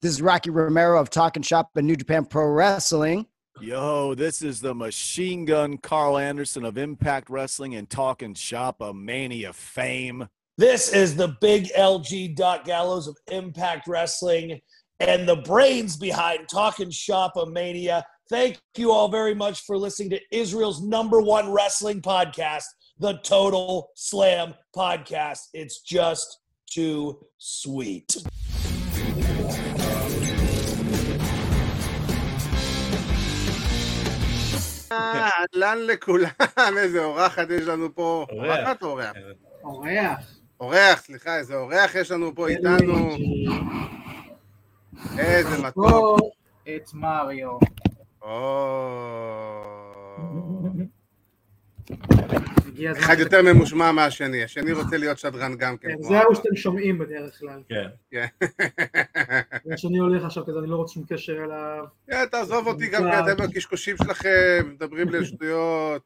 This is Rocky Romero of Talking Shop and New Japan Pro Wrestling. Yo, this is the machine gun Carl Anderson of Impact Wrestling and Talking Shop of Mania fame. This is the big LG Doc Gallows of Impact Wrestling and the brains behind Talking Shop of Mania. Thank you all very much for listening to Israel's number one wrestling podcast, the Total Slam Podcast. It's just too sweet. אהלן לכולם, איזה אורחת יש לנו פה. אורחת או אורח? אורח. אורח, סליחה, איזה אורח יש לנו פה איתנו. איזה מתוק. את מריו. הגיע הזמן אחד יותר ממושמע מהשני, השני רוצה להיות שדרן גם כן. כן, זה ההוא שאתם שומעים בדרך כלל. כן. כן. והשני הולך עכשיו כזה, אני לא רוצה שום קשר אליו. כן, תעזוב אותי גם כן, אתם בקשקושים שלכם, מדברים לי על שטויות.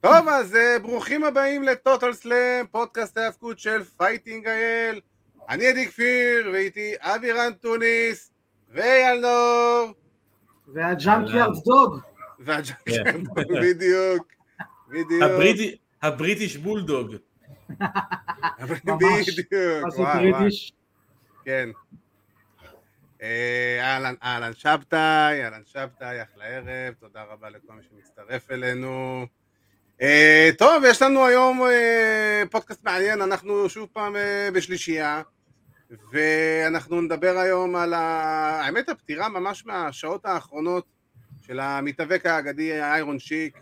טוב, אז אה, ברוכים הבאים לטוטל סלאם, פודקאסט ההאבקות של Fighting IL. אני עדי כפיר, ואיתי אבירן טוניס, ואייל נור. וה Junkyard Dog. והג'אנקיארד דוג, בדיוק. בדיוק. הבריטי- הבריטיש בולדוג. ממש. בדיוק. וואי, וואי. בריטיש? כן. אה, אהלן, אהלן שבתאי, אהלן שבתאי, אחלה ערב, תודה רבה לכל מי שמצטרף אלינו. אה, טוב, יש לנו היום אה, פודקאסט מעניין, אנחנו שוב פעם אה, בשלישייה, ואנחנו נדבר היום על ה... האמת, הפטירה ממש מהשעות האחרונות של המתאבק האגדי איירון שיק,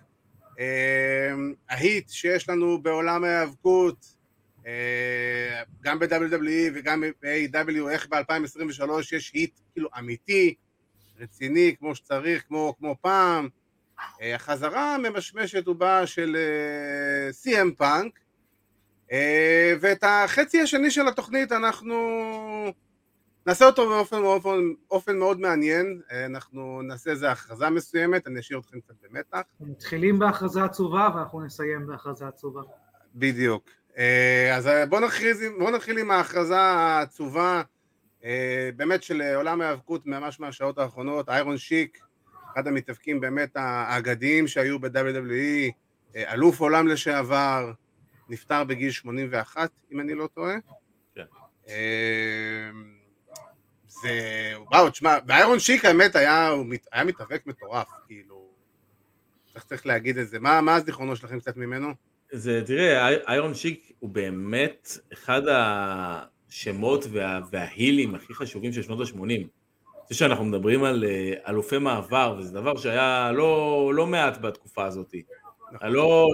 ההיט שיש לנו בעולם ההיאבקות, אה, גם ב-WWE וגם ב-AW, איך ב-2023 יש היט כאילו אמיתי, רציני, כמו שצריך, כמו, כמו פעם. אה, החזרה הממשמשת ובאה של CM אה, ואת החצי השני של התוכנית אנחנו נעשה אותו באופן באופן, אופן מאוד מעניין, אה, אנחנו נעשה איזה הכרזה מסוימת, אני אשאיר אתכם קצת במתח. אנחנו מתחילים בהכרזה עצובה ואנחנו נסיים בהכרזה עצובה. בדיוק. אה, אז בואו נכריז, בוא נתחיל עם ההכרזה העצובה אה, באמת של עולם ההיאבקות ממש מהשעות האחרונות, איירון שיק, אחד המתאבקים באמת האגדיים שהיו ב-WWE, אה, אלוף עולם לשעבר, נפטר בגיל 81 אם אני לא טועה. כן. זה, וואו, תשמע, ואיירון שיק האמת היה, מת- היה מתאבק מטורף, כאילו, צריך, צריך להגיד את זה, מה, מה הזיכרונות שלכם קצת ממנו? זה, תראה, אי- איירון שיק הוא באמת אחד השמות וה, וההילים הכי חשובים של שנות ה-80. זה שאנחנו מדברים על אה, אלופי מעבר, וזה דבר שהיה לא, לא מעט בתקופה הזאת. לא,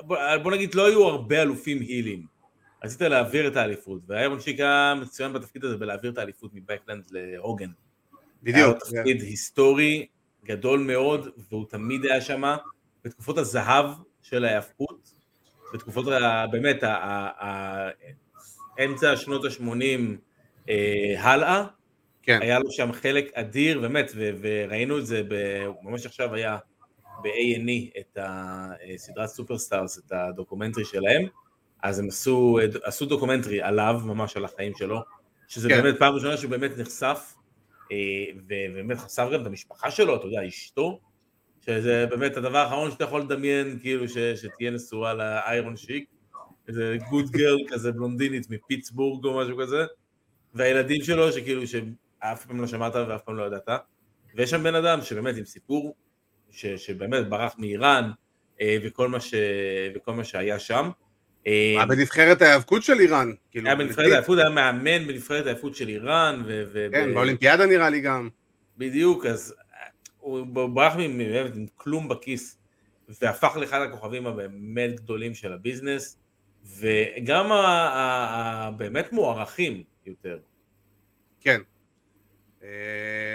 בוא, בוא נגיד, לא היו הרבה אלופים הילים. רצית להעביר את האליפות, ואיירון שיק היה מצוין בתפקיד הזה בלהעביר את האליפות מבקלנד להוגן. היה בדיוק. תפקיד היסטורי גדול מאוד, והוא תמיד היה שם בתקופות הזהב של ההיאבקות, בתקופות באמת, אמצע שנות ה-80 הלאה, כן. היה לו שם חלק אדיר, באמת, ו- וראינו את זה, ב- ממש עכשיו היה ב-A&E את הסדרת Superstars, את הדוקומנטרי שלהם, אז הם עשו, עשו דוקומנטרי עליו, ממש על החיים שלו, שזה כן. באמת פעם ראשונה שהוא באמת נחשף, אה, ובאמת חשף גם את המשפחה שלו, אתה יודע, אשתו, שזה באמת הדבר האחרון שאתה יכול לדמיין, כאילו, ש- שתהיה נשואה ל Iron Sheik, איזה good girl כזה בלונדינית מפיטסבורג או משהו כזה, והילדים שלו שכאילו שאף פעם לא שמעת ואף פעם לא ידעת, ויש שם בן אדם שבאמת עם סיפור, ש- שבאמת ברח מאיראן, אה, וכל מה, ש- וכל מה שהיה שם. אה, היה בנבחרת ההיאבקות של איראן. כאילו, היה בנבחרת העייפות, היה מאמן בנבחרת העייפות של איראן, כן, באולימפיאדה נראה לי גם. בדיוק, אז אה, הוא ברח מ- באמת עם כלום בכיס, והפך לאחד הכוכבים הבאמת גדולים של הביזנס, וגם הבאמת מוערכים יותר. כן. אה,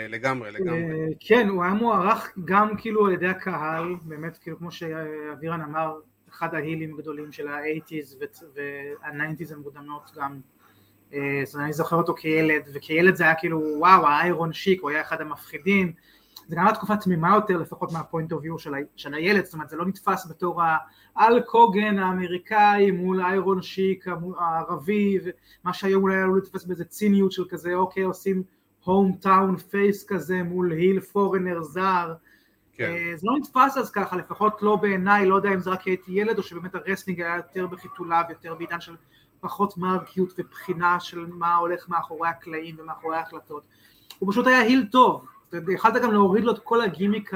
לגמרי, לגמרי. אה, כן, הוא היה מוערך גם כאילו על ידי הקהל, באמת כאילו כמו שאבירן אמר, אחד ההילים הגדולים של ה-80's וה-90's המוקדמות גם. אה, אז אני זוכר אותו כילד, וכילד זה היה כאילו וואו, האיירון שיק, הוא היה אחד המפחידים. זה גם היה תקופה תמימה יותר, לפחות מהפוינט אוף יו של, של הילד, זאת אומרת זה לא נתפס בתור האל קוגן האמריקאי מול איירון שיק הערבי, ומה שהיום אולי עלול לתפס באיזה ציניות של כזה, אוקיי, עושים home town face כזה מול heel foreigner זר. כן. אה, זה לא נתפס אז ככה, לפחות לא בעיניי, לא יודע אם זה רק הייתי ילד או שבאמת ה wrestling היה יותר בחיתוליו, יותר בעידן של פחות מרגיות ובחינה של מה הולך מאחורי הקלעים ומאחורי ההחלטות. הוא פשוט היה heel טוב, יכלת גם להוריד לו את כל הגימיק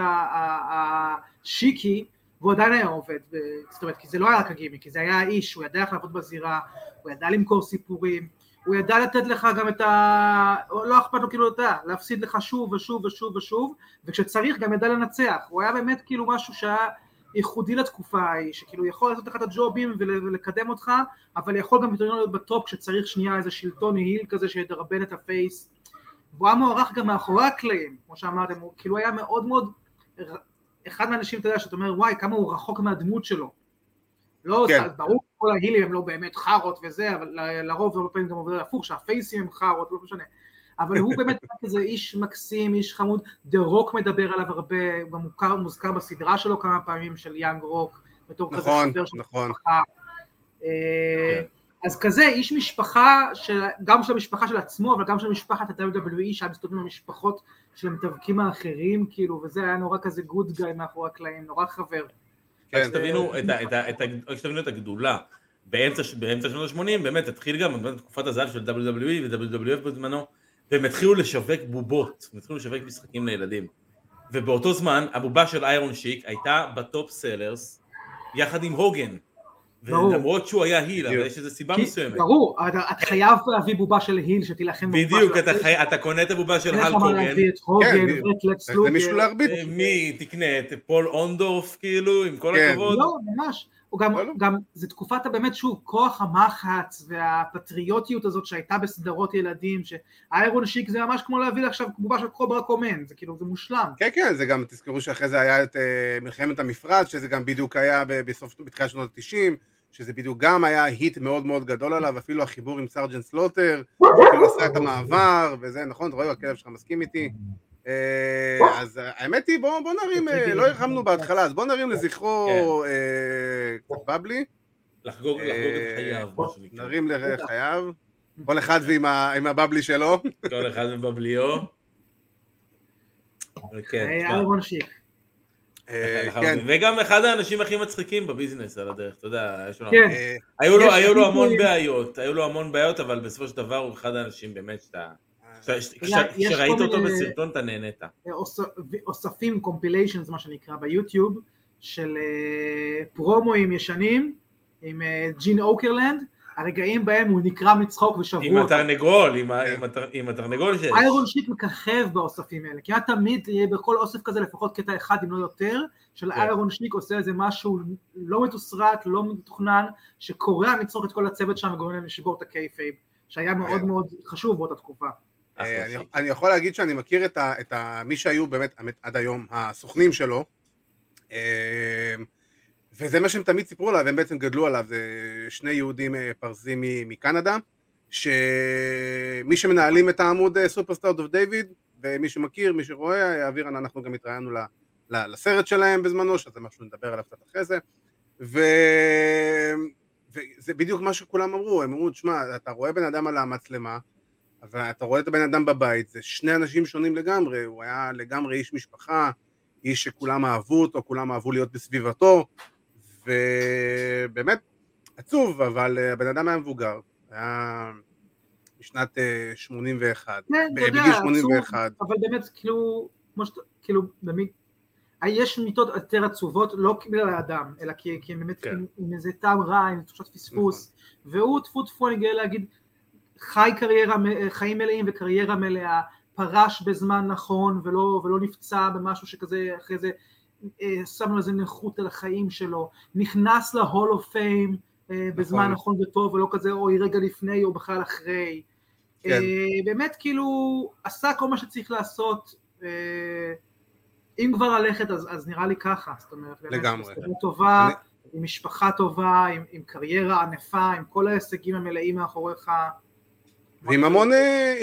השיקי והוא עדיין היה עובד, זאת אומרת, כי זה לא היה רק הגימיק, כי זה היה האיש, הוא ידע איך לעבוד בזירה, הוא ידע למכור סיפורים, הוא ידע לתת לך גם את ה... לא אכפת לו כאילו, אתה יודע, להפסיד לך שוב ושוב ושוב ושוב, וכשצריך גם ידע לנצח, הוא היה באמת כאילו משהו שהיה ייחודי לתקופה ההיא, שכאילו יכול לעשות לך את הג'ובים ול- ולקדם אותך, אבל יכול גם יותר להיות בטופ כשצריך שנייה איזה שלטון heel כזה שידרבן את ה face, והוא היה מוערך גם מאחורי הקלעים, כמו שאמרתם, הוא כאילו היה מאוד מאוד, אחד מהאנשים, אתה יודע, שאתה אומר, וואי, כמה הוא רחוק מהדמות שלו. לא, כן. כן. ברור, כל ההילים הם לא באמת חארות וזה, אבל לרוב הרבה פעמים גם עובד הפוך, שהפייסים הם חארות, לא משנה. אבל הוא באמת איזה איש מקסים, איש חמוד, The Rock מדבר עליו הרבה, הוא גם מוכר, מוזכר בסדרה שלו כמה פעמים, של Young Rock, בתור כזה נכון, חבר של נכון. משפחה. אה, אז כזה, איש משפחה, של, גם של המשפחה של עצמו, אבל גם של משפחת ה-WWE, שהיה מסתובבים במשפחות של המתאבקים האחרים, כאילו, וזה היה נורא כזה good guy מאחורי הקלעים, נורא חבר. כן. רק שתבינו את הגדולה. באמצע באמצע שנות ה-80 באמת התחיל גם תקופת הזהב של WWE ו-WWF בזמנו והם התחילו לשווק בובות, הם התחילו לשווק משחקים לילדים ובאותו זמן הבובה של איירון שיק הייתה ב top sellers יחד עם הוגן. ולמרות שהוא היה heel אבל בדיוק. יש איזה סיבה מסוימת ברור, אתה אתה חייב להביא בובה של heel שתילחם בבובה בדיוק של. חי- אתה קונה את הבובה של אין לך הלק מה הוגן להביא את הוגן כן, למישהו לוגר. להרביץ. אה, מי תקנה את פול אונדורף כאילו עם כל כן. הכבוד לא, ממש. גם, לא, לא. גם, זה תקופת הבאמת, שוב, כוח המחץ והפטריוטיות הזאת שהייתה בסדרות ילדים, שהאיירון שיק זה ממש כמו להביא עכשיו בובה של קוברה קומן, זה כאילו, זה מושלם. כן, כן, זה גם, תזכרו שאחרי זה היה את אה, מלחמת המפרץ, שזה גם בדיוק היה ב- בסוף, בתחילת שנות ה-90, שזה בדיוק גם היה היט מאוד מאוד גדול עליו, אפילו החיבור עם סרג'נט סלוטר, כאילו עשה את המעבר, וזה, נכון, אתה רואה, הכלב שלך מסכים איתי. אה, אז האמת היא, בואו בוא נרים, אה, לא הרחמנו בהתחלה, אז בואו נרים לזכרו אה, קצת בבלי, לחגוג את חייו. נרים לחייו, כל אחד ועם עם הבבלי שלו. כל אחד. כן, אה, תשמע, איירון שיק. אה, כן. וגם אחד האנשים הכי מצחיקים בביזנס על הדרך, אתה יודע. כן. אה, היו לו, המון. בעיות, היו לו המון בעיות, אבל בסופו של דבר הוא אחד האנשים באמת שאתה... יש כשראית אותו בסרטון אתה נהנית. אוס- אוספים, compilations מה שנקרא ביוטיוב, של אה, פרומואים ישנים עם אה, ג'ין אוקרלונד, הרגעים בהם הוא נקרע מצחוק ושברו עם אותו. התרנגול, עם ה- עם התר- עם התרנגול שיש. איירון שיק מככב באוספים האלה, כמעט תמיד יהיה בכל אוסף כזה לפחות קטע אחד אם לא יותר, של כן. איירון שיק עושה איזה משהו לא מתוסרט, לא מתוכנן, שקורע מצחוק את כל הצוות שם וגורם להם לשבור את ה kayfabe, שהיה מאוד כן. מאוד חשוב באותה תקופה. אה, אני- שיט. אני יכול להגיד שאני מכיר את, ה, את ה, מי שהיו באמת עד היום הסוכנים שלו, אה, וזה מה שהם תמיד סיפרו עליו, הם בעצם גדלו עליו, זה שני יהודים אה, פרסים מ- מקנדה, שמי שמנהלים את העמוד סופרסטאר דוב דיוויד, ומי שמכיר, מי שרואה, אבירן, אנחנו גם התראיינו לסרט שלהם בזמנו, שזה משהו שנדבר עליו קצת אחרי זה, ו... וזה בדיוק מה שכולם אמרו, הם אמרו, תשמע, אתה רואה בן אדם על המצלמה, אבל אתה רואה את הבן אדם בבית, זה שני אנשים שונים לגמרי, הוא היה לגמרי איש משפחה, איש שכולם אהבו אותו, כולם אהבו להיות בסביבתו, ובאמת עצוב, אבל אה, הבן אדם היה מבוגר, היה בשנת אה, 81, כן, אתה יודע, בגיל עצוב, 81, אבל באמת, כאילו, כמו שאתה, כאילו, במי... יש מיטות יותר עצובות, לא בגלל האדם, אלא כי, כי הם באמת כן. עם, עם איזה טעם רע, עם תחושת פספוס, והוא טפו טפו, אני גאה להגיד, חי קריירה, חיים מלאים וקריירה מלאה, פרש בזמן נכון ולא, ולא נפצע במשהו שכזה, אחרי זה אה, שם לו איזה נכות על החיים שלו, נכנס להול אוף פיים בזמן נכון וטוב, ולא כזה אוי רגע לפני או בכלל אחרי. כן. אה, באמת כאילו עשה כל מה שצריך לעשות, אה, אם כבר ללכת אז, אז נראה לי ככה, זאת אומרת, באמת, לגמרי. טובה, אני- עם משפחה טובה, עם, עם קריירה ענפה, עם כל ההישגים המלאים מאחוריך. ועם המון,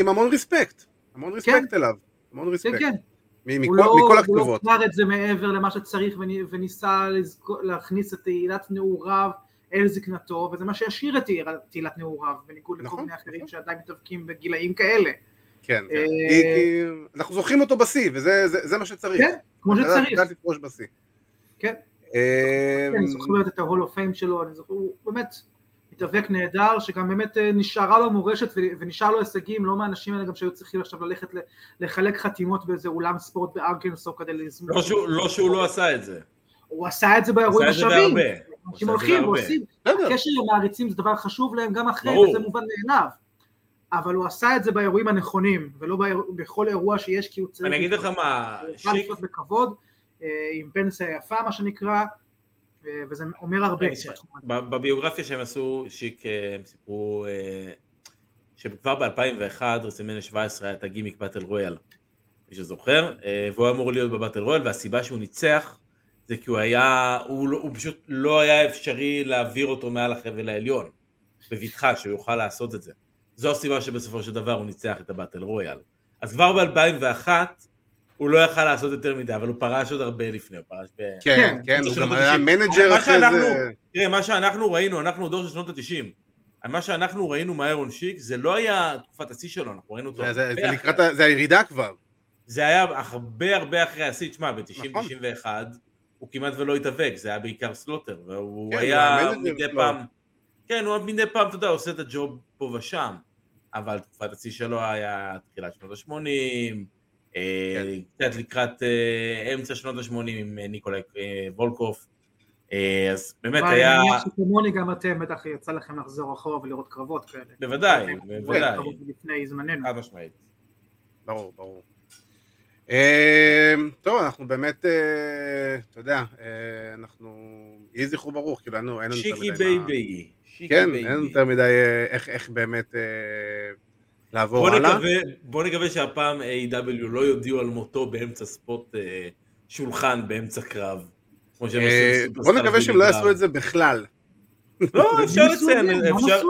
המון ריספקט, המון ריספקט אליו, המון כן, ריספקט, כן, הוא מכל לא, מכל הוא לא הכתובות, קר את זה מעבר למה שצריך וני- וניסה לזכו- להכניס את תהילת נעוריו אל זקנתו, וזה מה שהשאיר את תהילת- נעוריו, בניגוד לכל נכון, מיני אחרים נכון. שעדיין מתאבקים בגילאים כאלה. כן, כן. אה, כי- כי אנחנו זוכרים אותו בשיא, וזה זה- זה מה שצריך. כן, כמו שצריך. לדעת לפרוש בשיא. כן. אה, כן, אני זוכר את ה-Hall of Fame שלו, אני זוכר, הוא באמת מתאבק נהדר, שגם באמת אה, נשארה לו מורשת ונשאר לו הישגים, לא מהאנשים האלה גם שהיו צריכים עכשיו ללכת ל- לחלק חתימות באיזה אולם ספורט בארקנסו כדי לזמור. לא שהוא- לא שהוא לא עשה את זה. הוא עשה את זה באירועים השווים. אנשים הולכים. ועושים. הקשר עם המעריצים זה דבר חשוב להם גם אחרי. וזה מובן מאליו. אבל הוא עשה את זה באירועים הנכונים, ולא בכל אירוע שיש, כי הוא צריך... אני אגיד לך מה, הוא שיק, לחיות בכבוד, אה, עם פנסיה יפה, מה שנקרא, וזה אומר הרבה. בביוגרפיה שהם עשו, שיק, אה, הם סיפרו אה, שכבר ב-2001, רסלמניה 17 היה את הגימיק באטל רויאל, מי שזוכר, אה, והוא אמור להיות בבאטל רויאל, והסיבה שהוא ניצח זה כי הוא היה, הוא, לא- הוא פשוט לא היה אפשרי להעביר אותו מעל החבל העליון, בבטחה, שהוא יוכל לעשות את זה. זו הסיבה שבסופו של דבר הוא ניצח את ה battle royal. אז כבר ב-2001 הוא לא יכל לעשות יותר מדי, אבל הוא פרש עוד הרבה לפני, הוא פרש ב... כן, כן. כן, הוא שנות גם ה-תשעים. היה manager מה אחרי שאנחנו- זה. תראה, מה שאנחנו ראינו, אנחנו דור של שנות ה-90. מה שאנחנו ראינו מהאיירון שיק, זה לא היה תקופת השיא שלו, אנחנו ראינו אותו זה-. לקראת, ה- זה הירידה כבר. זה היה הרבה הרבה אחרי השיא, תשמע, נכון. ב-90-91 הוא כמעט ולא התאבק, זה היה בעיקר סלוטר, והוא כן, היה הוא מדי. פעם, כן, הוא מדי פעם, אתה יודע, עושה את הג'וב פה ושם, אבל תקופת השיא שלו היה תחילת שנות ה-80, קצת לקראת אה, אמצע שנות ה-80 עם אה, ניקולאי אה, וולקוף, אה, אז באמת היה, אני מניח שכמוני גם אתם, בטח יצא לכם לחזור אחורה ולראות קרבות כאלה. בוודאי, כן, בוודאי, לפני זמננו. חד משמעית. ברור, ברור. אה, טוב, אנחנו באמת, אה, אתה יודע, אה, אנחנו, יהי זכרו ברוך, כאילו, אין לנו אין לנו יותר שיקי מדי מה- baby. שיקי כן. אין לנו יותר מדי אה, איך- באמת אה, לעבור בוא הלאה. נקווה, בוא נקווה שהפעם A.W. לא יודיעו על מותו באמצע spot אה, שולחן, באמצע קרב. אה, בוא נקווה שהם לא יעשו. את זה בכלל. לא, אפשר לציין, אפשר...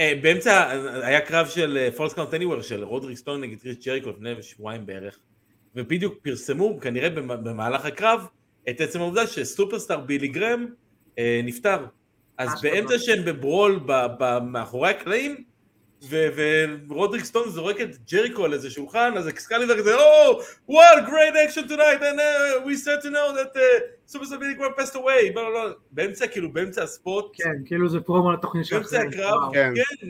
אה, באמצע, היה קרב של falls count anywhere של רודריק סטרונג נגד קריס ג'ריקו לפני שבועיים בערך, ובדיוק פרסמו כנראה במ- במהלך הקרב את עצם העובדה ש superstar בילי גרם אה, נפטר. אז. באמצע שהם ב brawl מאחורי הקלעים, ורודריק סטרונג זורק את ג'ריקו על איזה שולחן, אז אקסקליבר כזה, Oh, what a great action tonight, and uh, we're sad to note that uh, Superstar Billy Graham passed away, בלה, בלה. באמצע, כאילו, באמצע ה spot, כן, כאילו זה פרומו לתוכנית של באמצע הקרב. כן. כן.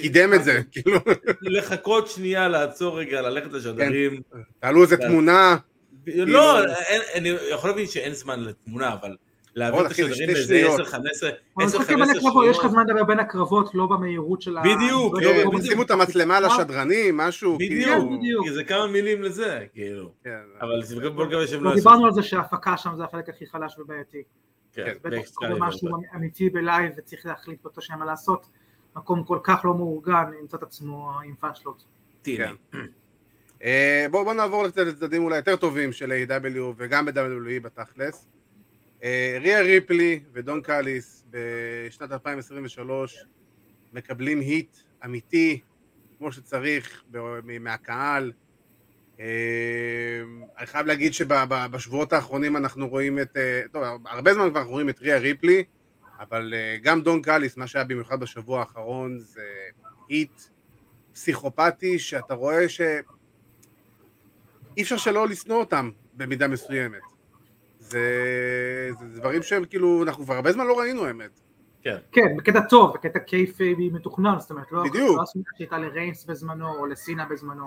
קידם את זה, כאילו, לחכות שנייה, לעצור רגע, ללכת לשדרים. תעלו איזה כן. תמונה. לא, אין- אני יכול להבין שאין זמן לתמונה, אבל להעביר את זה השדרים באיזה שניות. 10-15 אבל משחקים בין 10-15 הקרבות, יש לך שניות. זמן לדבר בין הקרבות, לא במהירות של ה... בדיוק, לא בדיוק. שימו את המצלמה לשדרנים, משהו, בדיוק, כאילו. בדיוק. כי זה כמה מילים לזה, כאילו. כן. אבל זה- בוא נקווה שהם לא יעשו דיברנו על זה שההפקה שם זה החלק הכי חלש ובעייתי. כן, בטח קורה באקסקליבר. משהו אמיתי ב live וצריך להחליט באותו שנייה מה לעשות. מקום כל כך לא מאורגן, ימצא את עצמו עם פאשלות. כן. אה, בואו בוא נעבור לצדדים אולי יותר טובים של A.W. וגם ב-WWE בתכלס. אה, ריה ריפלי ודון קאליס בשנת 2023 מקבלים heat אמיתי, כמו שצריך, מהקהל. אה, אני חייב להגיד שבשבועות האחרונים אנחנו רואים את, אה, טוב, הרבה זמן כבר אנחנו רואים את ריה ריפלי, אבל גם דון קאליס, מה שהיה במיוחד בשבוע האחרון זה היט פסיכופתי, שאתה רואה ש... אי אפשר שלא לשנוא אותם במידה מסוימת. זה, זה דברים שהם כאילו, אנחנו כבר הרבה זמן לא ראינו האמת. כן, בקטע טוב, בקטע קייפי מתוכנן, זאת אומרת, לא בדיוק. לא שהייתה לריינס בזמנו, או לסינה בזמנו.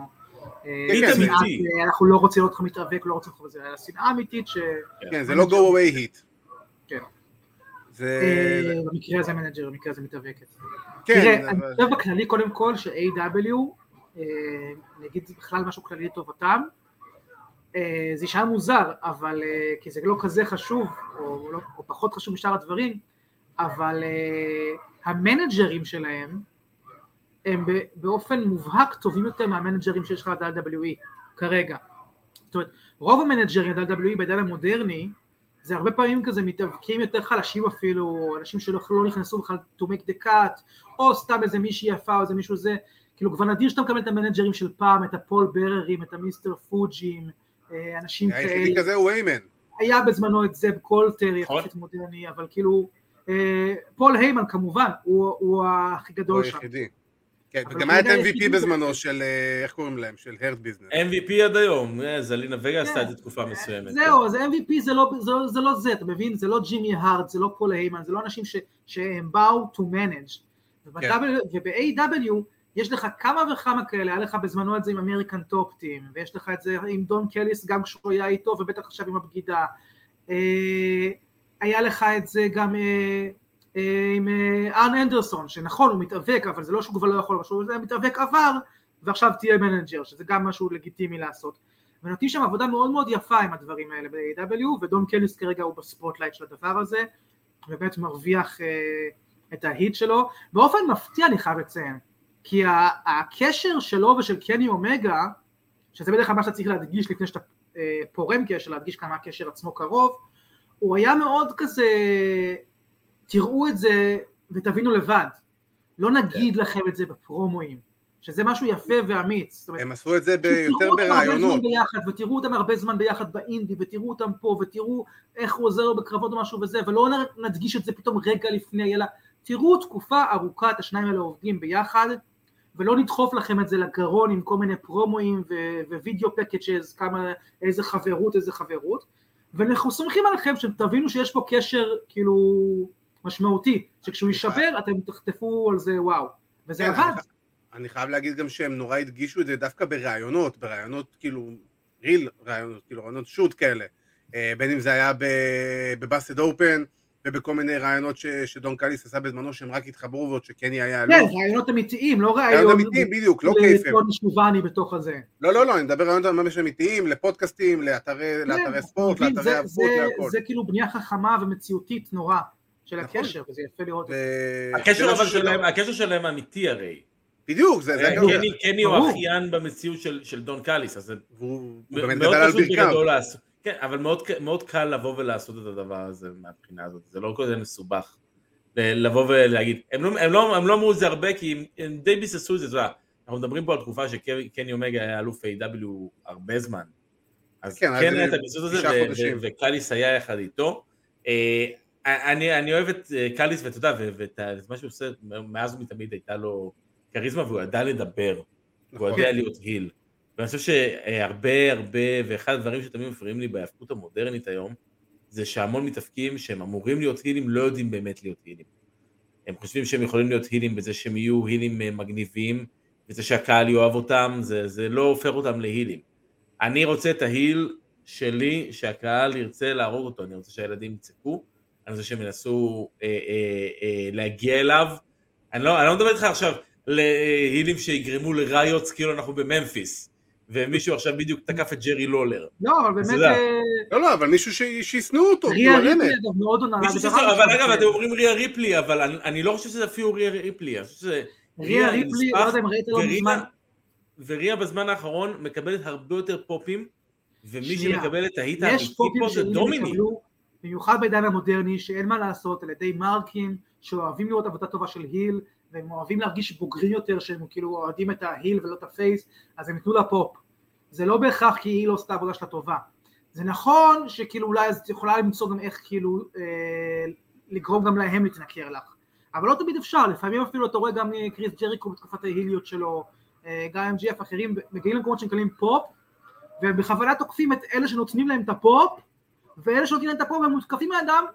אה, כן, אמיתי. אה, אנחנו לא רוצים לראות אותך מתאבק, לא רוצים אותך בזה, היה שנאה אמיתית ש... כן, זה לא go away heat. כן. זה... אה, במקרה הזה manager, במקרה הזה מתאבקת. כן, תראה, אני חושב בכללי קודם כל ש-A.W, אה, אגיד בכלל משהו כללי לטובתם, אה, זה יישאר מוזר, אבל, אה, כי זה לא כזה חשוב, או, לא, או פחות חשוב משאר הדברים, אבל אה, המנג'רים שלהם הם באופן מובהק טובים יותר מהמנג'רים שיש לך ב-WWE כרגע. זאת אומרת, רוב המנג'רים ב-WWE בעידן המודרני, זה הרבה פעמים כזה מתאבקים יותר חלשים אפילו, אנשים שלא לא נכנסו בכלל to make the cut, או סתם איזה מישהי יפה או איזה מישהו זה, כאילו כבר נדיר שאתה מקבל את המנג'רים של פעם, את הפול בררים, את המיסטר פוג'ים, אה, אנשים היחידי כאלה, כזה הוא איימן. היה בזמנו את זאב קולטר נכון. יחסית מודרני, אבל כאילו, אה, פול היימן כמובן, הוא, הוא הכי הוא גדול שם, היחידי. כן, וגם היה את MVP בזמנו של, אה, איך קוראים להם? של הרט ביזנס. MVP עד היום, זלינה וגה עשתה כן. את זה תקופה מסוימת. זהו, אז MVP זה לא, זה, לא- זה אתה מבין? זה לא ג'ימי הארט, זה לא פול היימן, זה לא אנשים ש, שהם באו to manage. כן. וב-AW יש לך כמה וכמה כאלה, היה לך בזמנו את זה עם אמריקן טופ טים, ויש לך את זה עם דון קליס גם כשהוא היה איתו, ובטח עכשיו עם הבגידה. אה, היה לך את זה גם אה, אה, עם ארן אנדרסון, שנכון, הוא מתאבק, אבל זה לא שהוא כבר לא יכול, שהוא זה מתאבק עבר, ועכשיו תהיה manager, שזה גם משהו לגיטימי לעשות. ונותנים שם עבודה מאוד מאוד יפה עם הדברים האלה ב-AW, ודון קליס כרגע הוא ב spotlight של הדבר הזה, ובאמת מרוויח את ה heat שלו. באופן מפתיע אני חייב לציין, כי הקשר שלו ושל קני אומגה, שזה בדרך כלל מה שאתה צריך להדגיש לפני שאתה אה, פורם קשר, להדגיש כמה הקשר עצמו קרוב, הוא היה מאוד כזה, תראו את זה ותבינו לבד. לא נגיד לכם את זה בפרומואים, שזה משהו יפה ואמיץ. זאת אומרת, הם עשו את זה יותר ברעיונות. ביחד, ותראו אותם הרבה זמן ביחד באינדי, ותראו אותם פה, ותראו איך הוא עוזר לו בקרבות או משהו וזה, ולא נדגיש את זה פתאום רגע לפני, אלא תראו תקופה ארוכה את השניים האלה עובדים ביחד, ולא נדחוף לכם את זה לגרון עם כל מיני פרומואים ווידאו פקג'ז, כמה, איזה חברות, איזה חברות, ואנחנו סומכים עליכם שתבינו שיש פה קשר כאילו משמעותי, שכשהוא יישבר אתם תחטפו על זה וואו, וזה כן, עבד. אני- אני חייב להגיד גם שהם נורא הדגישו את זה דווקא בראיונות, בראיונות כאילו, ריל ראיונות, כאילו ראיונות שוט כאלה. אה, בין אם זה היה בבאסד אופן, ובכל מיני ראיונות ש- שדון קליס עשה בזמנו שהם רק התחברו ועוד שקני היה כן, אלוף. רעיונות אמיתיים, לא רעיונות רעיון אמיתיים, בדיוק, לא קייפים. לטוני שובני בתוך הזה. לא, לא, לא, אני מדבר רעיונות ממש אמיתיים, לפודקאסטים, לאתרי לאתרי כן, ספורט, מבין, לאתרי זה- להכל. זה כאילו בנייה חכמה ומציאותית נורא של נכון. הקשר, וזה יפה לראות. ו- הקשר זה אבל שלא- שלהם, הקשר שלהם אמיתי הרי. בדיוק, זה זה גם... קני- קני הוא. אחיין במציאות של של דון קליס, אז זה מאוד פשוט. בגדול לעשות. כן, אבל מאוד מאוד קל לבוא ולעשות את הדבר הזה מהבחינה הזאת, זה לא כזה מסובך. לבוא ולהגיד, הם לא, הם, לא, הם לא אמרו את זה הרבה כי הם, הם די ביססו את זה, אתה יודע, אנחנו מדברים פה על תקופה שקני אומגה היה אלוף A.W. הרבה זמן. אז כן, כן, היה את הביסוס הזה, תשעה ו- חודשים. ו- וקליס היה יחד איתו. אה, אני, אני אוהב את אה, קליס, ואתה יודע, ואת מה שהוא עושה, מאז ומתמיד הייתה לו כריזמה והוא ידע לדבר, והוא נכון. יודע להיות היל. ואני חושב שהרבה הרבה, ואחד הדברים שתמיד מפריעים לי בהיאבקות המודרנית היום, זה שהמון מתאפקים שהם אמורים להיות הילים, לא יודעים באמת להיות הילים. הם חושבים שהם יכולים להיות הילים בזה שהם יהיו הילים אה, מגניבים, וזה שהקהל יאהב אותם, זה, זה לא הופך אותם להילים. אני רוצה את ההיל שלי, שהקהל ירצה להרוג אותו, אני רוצה שהילדים יצעקו, אני רוצה שהם ינסו אה, אה, אה, להגיע אליו. אני לא, אני לא מדבר איתך עכשיו להילים שיגרמו לריוטס כאילו אנחנו בממפיס, ומישהו עכשיו בדיוק תקף את ג'רי לולר. לא, אבל באמת. אה, לא, לא, אבל מישהו שישנאו אותו, ריה כאילו, ריפלי. אגב מאוד עונה. אבל אגב, אתם אומרים ריה ריפלי, אבל אני, אני לא חושב שזה אפילו ריה ריפלי, אני חושב שזה... ריה ריפלי, לא יודע אם ראית לא וריה- מזמן, וריה בזמן האחרון מקבלת הרבה יותר פופים, ומי שנייה. שמקבל את ההיט יש האמיתי פופים פה זה דומיני. יקבלו, במיוחד בעידן המודרני, שאין מה לעשות, על ידי מרקים, שאוהבים לראות עבודה טובה של היל, והם אוהבים להרגיש בוגרים יותר, שהם כאילו אוהדים את ה heel ולא את ה face, אז הם ייתנו לה פופ. זה לא בהכרח כי היא לא עשתה עבודה שלה טובה. זה נכון שכאילו אולי את יכולה למצוא גם איך כאילו אה, לגרום גם להם להתנכר לך. אבל לא תמיד אפשר, לפעמים אפילו אתה רואה גם קריס ג'ריקו בתקופת ההיליות שלו, אה, גם MJF אחרים, מגיעים למקומות שמקבלים פופ, והם בכוונה תוקפים את אלה שנותנים להם את הפופ, ואלה שנותנים להם את הפופ והם מותקפים לאדם,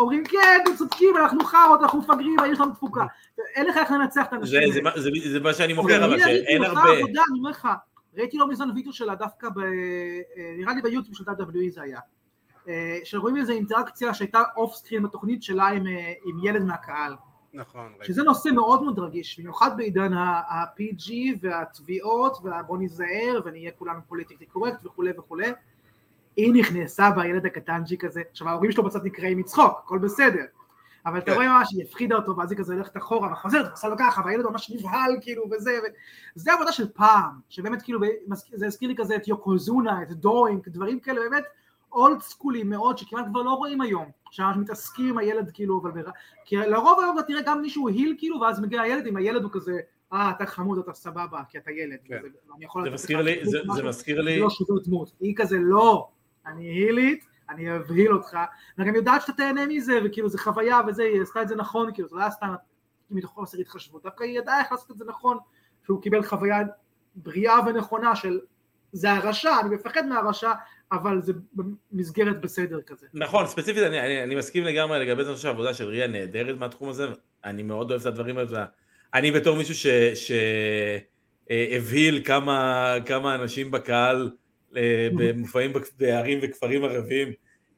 אומרים כן, אתם צודקים, אנחנו חארות, אנחנו מפגרים, יש לנו תפוקה. אין לך איך לנצח את זה- האנשים זה האלה. מה- זה- זה מה שאני מוכר, אבל אני ראיתי שאין הרבה... עבודה, אני אומר לך, ראיתי לא מזמן וידאו שלה דווקא ב... אה, נראה לי ביוטיוב של WWE זה היה. אה, שרואים איזו אינטראקציה שהייתה off screen בתוכנית שלה עם, אה, עם ילד מהקהל. נכון. שזה נושא מאוד מאוד רגיש, במיוחד בעידן ה-PG והתביעות, ובוא ניזהר ונהיה כולנו politically correct וכולי וכולי. היא נכנסה בילד הקטנצ'יק הזה, עכשיו ההורים שלו בצד נקראים מצחוק, הכל בסדר. אבל אתה כן. רואה ממש, היא הפחידה אותו, ואז היא כזה הולכת אחורה, וחוזרת, עושה לו ככה, והילד ממש נבהל, כאילו, וזה, ו... זה עבודה של פעם, שבאמת כאילו, זה הזכיר לי כזה את יוקוזונה, את דורינג, דברים כאלה, באמת אולד סקולים מאוד, שכמעט כבר לא רואים היום, שממש מתעסקים עם הילד, כאילו, אבל. כי לרוב היום אתה תראה גם מישהו היל, כאילו, ואז מגיע הילד, אם הילד הוא כזה, אה, אתה חמוד, אתה סבבה, כי אתה ילד. כן. וזה- זה לתת מזכיר לי, זה- זה מזכיר זה לי, לא. היא כזה, לא, אני הילית, אני אבהיל אותך, ואני גם יודעת שאתה תהנה מזה, וכאילו זה חוויה וזה, היא עשתה את זה נכון, כאילו זה לא היה סתם מתוך חוסר התחשבות, דווקא היא ידעה איך לעשות את זה נכון, כי הוא קיבל חוויה בריאה ונכונה של זה הרשע, אני מפחד מהרשע, אבל זה במסגרת בסדר כזה. נכון, ספציפית אני, אני, אני מסכים לגמרי לגבי זה, אני חושב שהעבודה של ריה נהדרת מהתחום הזה, אני מאוד אוהב את הדברים האלה, אני בתור מישהו שהבהיל אה, כמה, כמה אנשים בקהל במופעים בערים וכפרים ערבים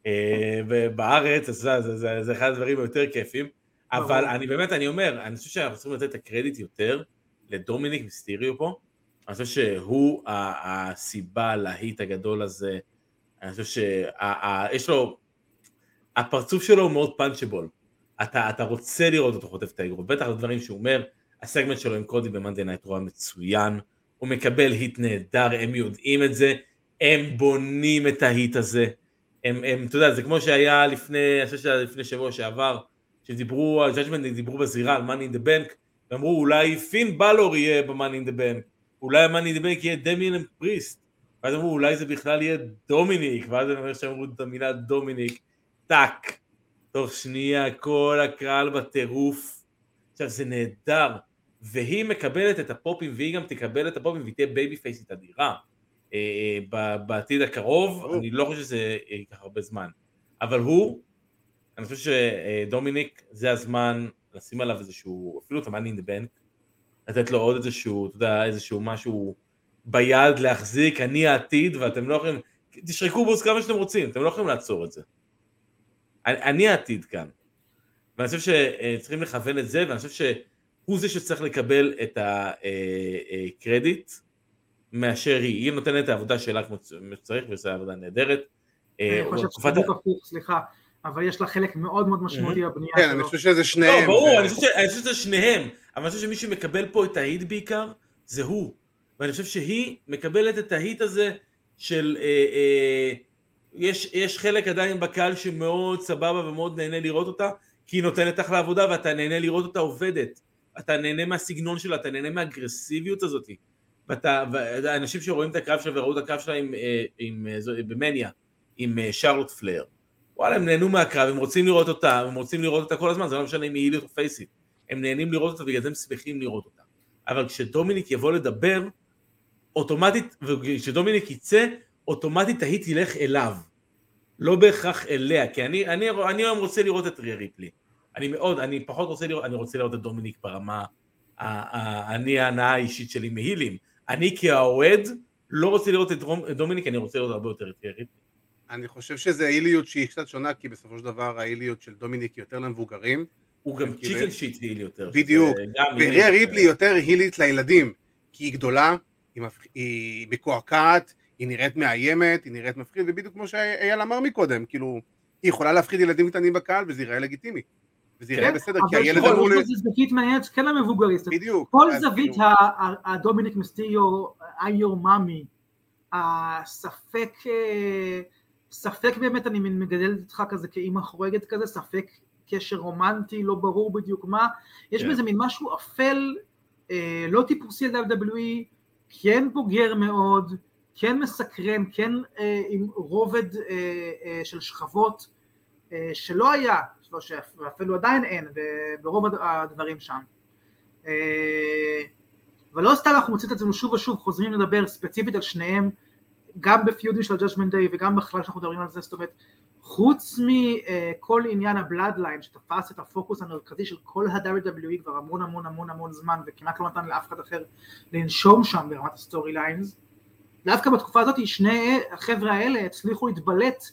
אה, בארץ, זה, זה, זה, זה אחד הדברים היותר כיפים, אבל אני באמת, אני אומר, אני חושב שאנחנו צריכים לתת את הקרדיט יותר לדומיניק מיסטיריו פה, אני חושב שהוא הסיבה להיט הגדול הזה, אני חושב שיש לו, הפרצוף שלו הוא מאוד פאנצ'בול, אתה, אתה רוצה לראות אותו חוטף את האגרוף, בטח הדברים שהוא אומר, הסגמנט שלו עם קודי ב-Monday Night Raw היה מצוין, הוא מקבל heat נהדר, הם יודעים את זה, הם בונים את ה-heat הזה, הם, הם, אתה יודע, זה כמו שהיה לפני, אני לפני שבוע שעבר, שדיברו על Judgment, דיברו בזירה על Money in the Bank, ואמרו אולי פין בלור יהיה ב-Money in the Bank, אולי ה-Money in the Bank יהיה דמיאן פריסט, ואז אמרו אולי זה בכלל יהיה דומיניק, ואז אומר שאמרו את המילה דומיניק, טאק, תוך שנייה כל הקהל בטירוף, עכשיו זה נהדר, והיא מקבלת את הפופים והיא גם תקבל את הפופים והיא תהיה בייבי פייסית אדירה בעתיד הקרוב, אני לא חושב שזה ייקח הרבה זמן, אבל הוא, אני חושב שדומיניק זה הזמן לשים עליו איזשהו, אפילו את ה-Money in the Bank, לתת לו עוד איזשהו, אתה יודע, איזשהו משהו ביד להחזיק, אני העתיד ואתם לא יכולים, תשרקו בוס כמה שאתם רוצים, אתם לא יכולים לעצור את זה. אני, אני העתיד כאן. ואני חושב שצריכים לכוון את זה, ואני חושב שהוא זה שצריך לקבל את הקרדיט אה, אה, מאשר היא. היא נותנת את העבודה שלה כמו שצריך, ועושה עבודה נהדרת. אה, אני חושב שזה בדיוק הפוך, סליחה. אבל יש לה חלק מאוד מאוד משמעותי בבנייה שלו. כן, אני חושב שזה שניהם. לא, ברור, אני חושב שזה שניהם. אבל אני חושב שמי שמקבל פה את ההיט בעיקר, זה הוא. ואני חושב שהיא מקבלת את ההיט הזה של... יש, יש חלק עדיין בקהל שמאוד סבבה ומאוד נהנה לראות אותה, כי היא נותנת אחלה עבודה ואתה נהנה לראות אותה עובדת. אתה נהנה מהסגנון שלה, אתה נהנה מהאגרסיביות הזאת. ואתה, ואנשים שרואים את הקרב שלה וראו את הקרב שלה עם, אה, עם, עם, אה, במניה, עם אה, שרלוט פלר, וואלה, הם נהנו מהקרב, הם רוצים לראות אותה, הם רוצים לראות אותה כל הזמן, זה לא משנה אם היא הילית או פייסית. הם נהנים לראות אותה, בגלל זה הם שמחים לראות אותה. אבל כשדומיניק יבוא לדבר, אוטומטית, וכשדומיניק יצא, אוטומטית ההיא תלך אליו. לא בהכרח אליה, כי אני, אני, אני היום רוצה לראות את ריה ריפלי. אני מאוד, אני פחות רוצה לראות, אני רוצה לראות את דומיניק ברמה, אני ההנאה האישית שלי מהילים. אני כאוהד לא רוצה לראות את דומיניק, אני רוצה לראות הרבה יותר את ריפלי. אני חושב שזה איליות שהיא קצת שונה, כי בסופו של דבר האיליות של דומיניק יותר למבוגרים. הוא גם צ'יקן שיט היל יותר. בדיוק. וריה ריפלי יותר הילית לילדים, כי היא גדולה, היא מקועקעת, היא נראית מאיימת, היא נראית מפחיד, ובדיוק כמו שאייל אמר מקודם, כאילו, היא יכולה להפחיד ילדים קטנים בקהל וזה ייראה לגיטימי. וזה ייראה כן, בסדר, כי הילד אמור... אבל יש זווית מעניינת כן למבוגריסט. בדיוק. כל זווית כאילו- הדומיניק מסטיריו, I'm your mommy, הספק, אה, ספק באמת אני מגדלת אותך כזה כאימא חורגת כזה, ספק קשר רומנטי, לא ברור בדיוק מה, יש כן. בזה מין משהו אפל, אה, לא טיפוסי על WWE, כן בוגר מאוד, כן מסקרן, כן אה, עם רובד של שכבות שלא היה, לא ואפילו עדיין אין ברוב הדברים שם. אה, ולא סתם אנחנו מוצאים את עצמנו שוב ושוב חוזרים לדבר ספציפית על שניהם, גם בפיודים של ה-Judgment Day וגם בכלל שאנחנו מדברים על זה, זאת אומרת, חוץ מכל עניין ה-Bloodline שתפס את הפוקוס המרכזי של כל ה-WWE כבר המון המון המון המון זמן וכמעט לא נתן לאף אחד אחר לנשום שם ברמת ה-storylines, דווקא בתקופה הזאת שני החבר'ה האלה הצליחו להתבלט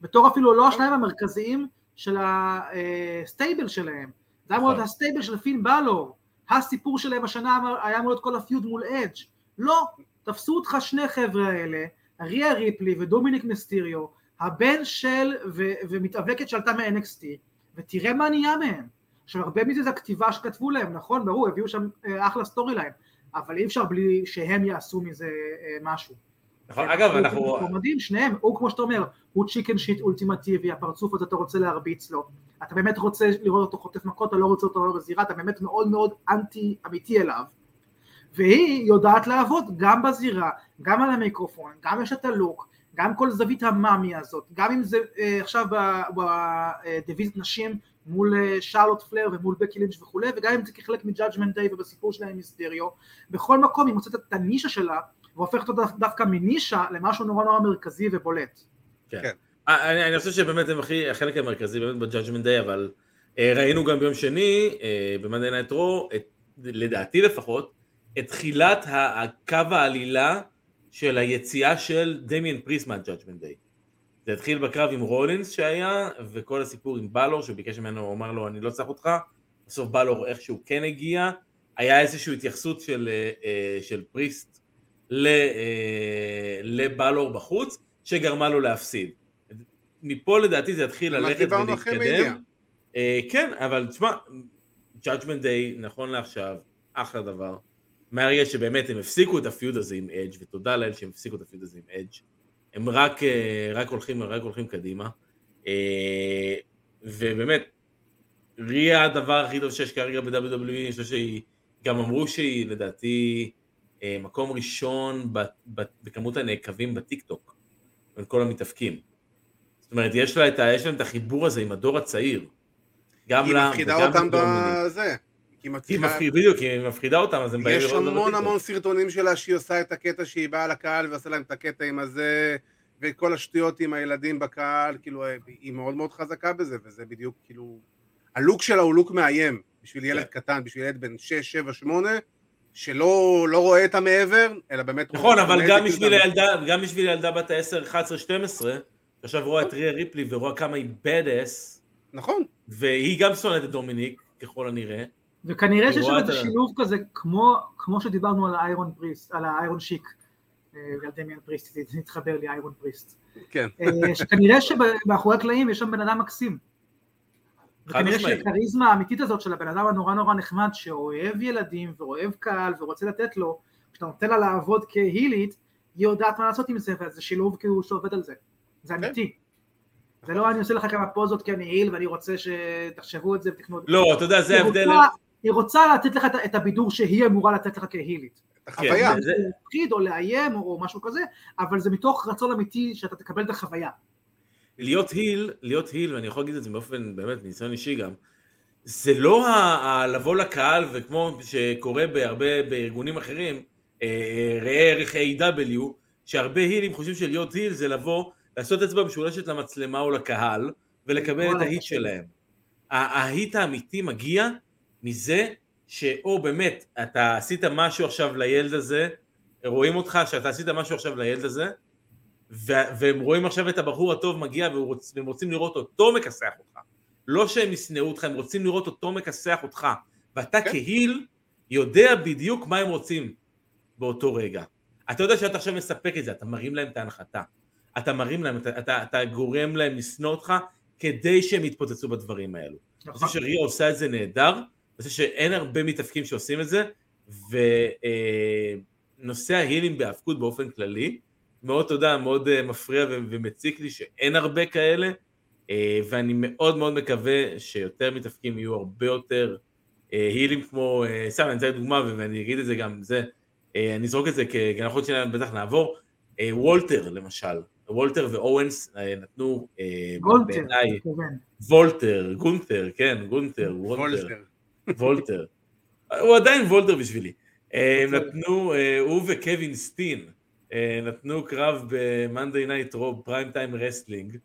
בתור אפילו לא השניים המרכזיים של ה-stable שלהם. זה היה אמור להיות נכון. ה-stable של פין בלור, הסיפור שלהם השנה היה אמור להיות כל ה-feud מול אדג'. לא, תפסו אותך שני חבר'ה האלה, ריה ריפלי ודומיניק נסטיריו, הבן של ו- ומתאבקת שעלתה מ-NXT, ותראה מה נהיה מהם. עכשיו הרבה מזה זה הכתיבה שכתבו להם, נכון, ברור, הביאו שם אה, אחלה storyline, אבל אי אפשר בלי שהם יעשו מזה אה, משהו. נכון, אגב, אנחנו... מדהים, שניהם, הוא כמו שאתה אומר, הוא chicken shit אולטימטיבי, הפרצוף הזה אתה רוצה להרביץ לו, אתה באמת רוצה לראות אותו חוטף מכות, אתה לא רוצה אותו בזירה, אתה באמת מאוד מאוד אנטי אמיתי אליו, והיא יודעת לעבוד גם בזירה, גם על המיקרופון, גם יש את הלוק, גם כל זווית ה-Mami הזאת, גם אם זה אה, עכשיו בדיוויזית נשים מול אה, שרלוט פלר ומול בקי לינץ' וכולי, וגם אם זה כחלק מ-Judgment Day ובסיפור שלהם מיסטריו, בכל מקום היא מוצאת את הנישה שלה, והופכת אותה דווקא מנישה למשהו נורא נורא מרכזי ובולט. כן. כן. אה, אני, אני חושב שבאמת הם הכי, החלק המרכזי באמת ב-Judgment Day, אבל אה, ראינו גם ביום שני, ב-Monday Night Raw, לדעתי לפחות, את תחילת הקו העלילה של היציאה של דמיאן פריסט מה-Judgment Day. זה התחיל בקרב עם רולינס שהיה, וכל הסיפור עם בלור, שהוא ביקש ממנו, הוא אמר לו, אני לא צריך אותך, בסוף בלור איכשהו כן הגיע, היה איזושהי התייחסות של, אה, של פריסט לבלור בחוץ, שגרמה לו להפסיד. מפה לדעתי זה יתחיל ללכת? ולהתקדם. אה, כן, אבל תשמע, judgment day, נכון לעכשיו, אחלה דבר. מהרגע שבאמת הם הפסיקו את הפיוד הזה עם אדג' ותודה לאל שהם הפסיקו את הפיוד הזה עם אדג' הם רק, אה, רק, הולכים, רק הולכים קדימה. אה, ובאמת, ריה הדבר הכי טוב שיש כרגע ב-WWE, אני חושב שהיא, גם אמרו שהיא לדעתי מקום ראשון בכמות הנעקבים בטיקטוק, בין כל המתאפקים. זאת אומרת, יש לה את, ה, יש להם את החיבור הזה עם הדור הצעיר. גם היא לה מפחידה וגם אותם. בזה. היא היא מצליחה- מפחידה, בדיוק, היא מפחידה אותם, אז הם באים יש לראות אותה המון. המון סרטונים שלה שהיא עושה את הקטע שהיא באה לקהל ועושה להם את הקטע עם הזה וכל השטויות עם הילדים בקהל, כאילו היא מאוד מאוד חזקה בזה וזה בדיוק כאילו הלוק שלה הוא לוק מאיים בשביל ילד כן. קטן, בשביל ילד בן 6, 7, 8 שלא לא רואה את המעבר, אלא באמת נכון, אבל גם בשביל הילדה, גם בשביל הילדה בת ה-10, 11, 12, שעכשיו רואה את ריה ריפלי ורואה כמה היא bad ass, נכון, והיא גם שונאת את דומיניק, ככל הנראה. וכנראה שיש שם איזה שילוב כזה, כמו, כמו שדיברנו על האיירון פריסט, על האיירון שיק, על דמיאן פריסט, זה התחבר לי איירון פריסט. כן. אה, שכנראה שמאחורי הקלעים יש שם בן אדם מקסים. וכנראה. שהכריזמה האמיתית הזאת של הבן אדם הנורא נורא נחמד, שאוהב ילדים ואוהב קהל ורוצה לתת לו, כשאתה נותן לה לעבוד כהילית, היא יודעת מה לעשות עם זה, וזה שילוב כאילו שעובד על זה. זה כן. אמיתי. זה לא אני עושה לך כמה פוזות כי אני היל ואני רוצה שתחשבו את זה ותקנו את זה. לא, אתה יודע, זה ההבדל. רוצה- היא רוצה לתת לך את- הבידור שהיא אמורה לתת לך כהילית. החוויה. כן, זה- להפחיד או לאיים או משהו כזה, אבל זה מתוך רצון אמיתי שאתה תקבל את החוויה. להיות היל, להיות היל, ואני יכול להגיד את זה באופן, באמת, מניסיון אישי גם, זה לא ה- ה- לבוא לקהל, וכמו שקורה בהרבה, בארגונים אחרים, אה, ראה ערך A.W, שהרבה הילים חושבים שלהיות היל זה לבוא, לעשות אצבע משולשת למצלמה או לקהל, ולקבל את ההיט שלהם. ההיט האמיתי מגיע מזה שאו באמת, אתה עשית משהו עכשיו לילד הזה, רואים אותך שאתה עשית משהו עכשיו לילד הזה, והם רואים עכשיו את הבחור הטוב מגיע והוא רוצ- והם רוצים לראות אותו מכסח אותך. לא שהם ישנאו אותך, הם רוצים לראות אותו מכסח אותך. ואתה כן. כהיל יודע בדיוק מה הם רוצים באותו רגע. אתה יודע שאתה עכשיו מספק את זה, אתה מרים להם את ההנחתה. אתה מרים להם, אתה, אתה, אתה גורם להם לשנוא אותך כדי שהם יתפוצצו בדברים האלו. אני חושב שריה עושה את זה נהדר, אני חושב שאין הרבה מתאפקים שעושים את זה, ונושא ההילים בהאבקות באופן כללי, מאוד, יודע, מאוד אה, מפריע ומציק לי שאין הרבה כאלה, אה, ואני מאוד מאוד מקווה שיותר מתאבקים יהיו הרבה יותר אה, הילים כמו, סתם, אני אתן דוגמה ואני אגיד את זה גם, זה, אני אזרוק את זה, כי גם יכול להיות שבטח נעבור, וולטר למשל, וולטר ואורנס נתנו בעיניי. וולטר, גונטר, כן, גונטר, וולטר, וולטר. הוא עדיין וולטר בשבילי. הם נתנו, הוא וקווין סטין, נתנו קרב ב-Monday Night Raw, prime time wrestling,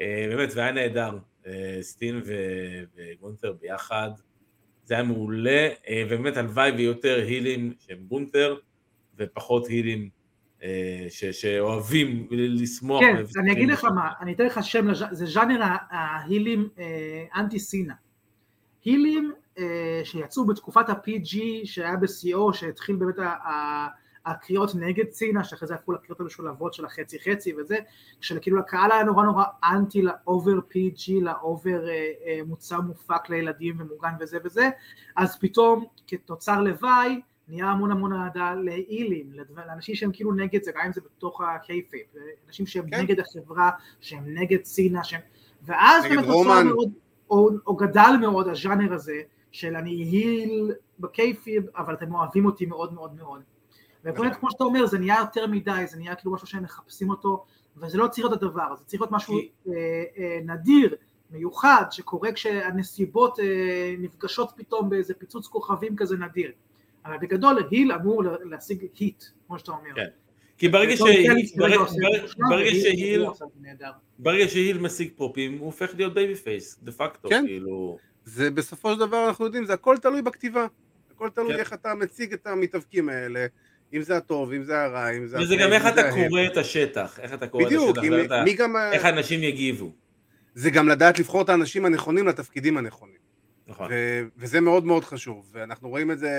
אה, באמת, והיה נהדר, אה, סטין וגונטר ביחד, זה היה מעולה, אה, ובאמת הלוואי ויותר הילים שהם גונטר, ופחות הילים אה, ש- שאוהבים לשמוח. כן, אני אגיד לך. מה, אני אתן לך שם, זה ז'אנר ההילים אה, אנטי סינה. הילים אה, שיצאו בתקופת ה-PG שהיה בשיאו, שהתחיל באמת ה- הקריאות נגד סינה, שאחרי זה הפכו לקריאות המשולבות של החצי חצי וזה, כשכאילו לקהל היה נורא נורא אנטי ל-over PG, ל-over אה, אה, מוצר מופק לילדים ומוגן וזה וזה, אז פתאום כתוצר לוואי נהיה המון המון אהדה להילים, לדבר- לאנשים שהם כאילו נגד זה, גם אם זה בתוך ה-kayfabe, אנשים שהם כן. נגד החברה, שהם נגד סינה, שהם... ואז באמת נוצר. מאוד, או, או גדל מאוד הז'אנר הזה, של אני היל בקייפיב, אבל אתם אוהבים אותי מאוד מאוד מאוד. ובאמת נכון. כמו שאתה אומר, זה נהיה יותר מדי, זה נהיה כאילו משהו שהם מחפשים אותו, וזה לא צריך להיות הדבר, זה צריך להיות משהו אה, אה, נדיר, מיוחד שקורה כשהנסיבות אה, נפגשות פתאום באיזה פיצוץ כוכבים כזה נדיר. אבל בגדול היל אמור להשיג היט, כמו שאתה אומר. כן. כי ברגע ש-heel, כרגע ברגע- ש-heel. ברגע משיג פופים, הוא הופך להיות babyface, דה פקטו, כן. כאילו... זה בסופו של דבר אנחנו יודעים, זה הכל תלוי בכתיבה. הכל תלוי כן. איך אתה מציג את המתאבקים האלה, אם זה הטוב, אם זה הרע, אם זה... וזה גם איך אתה. קורא את השטח, איך אתה קורא את בדיוק, השטח, אם- ואתה- מי גם... איך האנשים יגיבו. זה גם לדעת לבחור את האנשים הנכונים לתפקידים הנכונים. נכון. ו- וזה מאוד מאוד חשוב, ואנחנו רואים את זה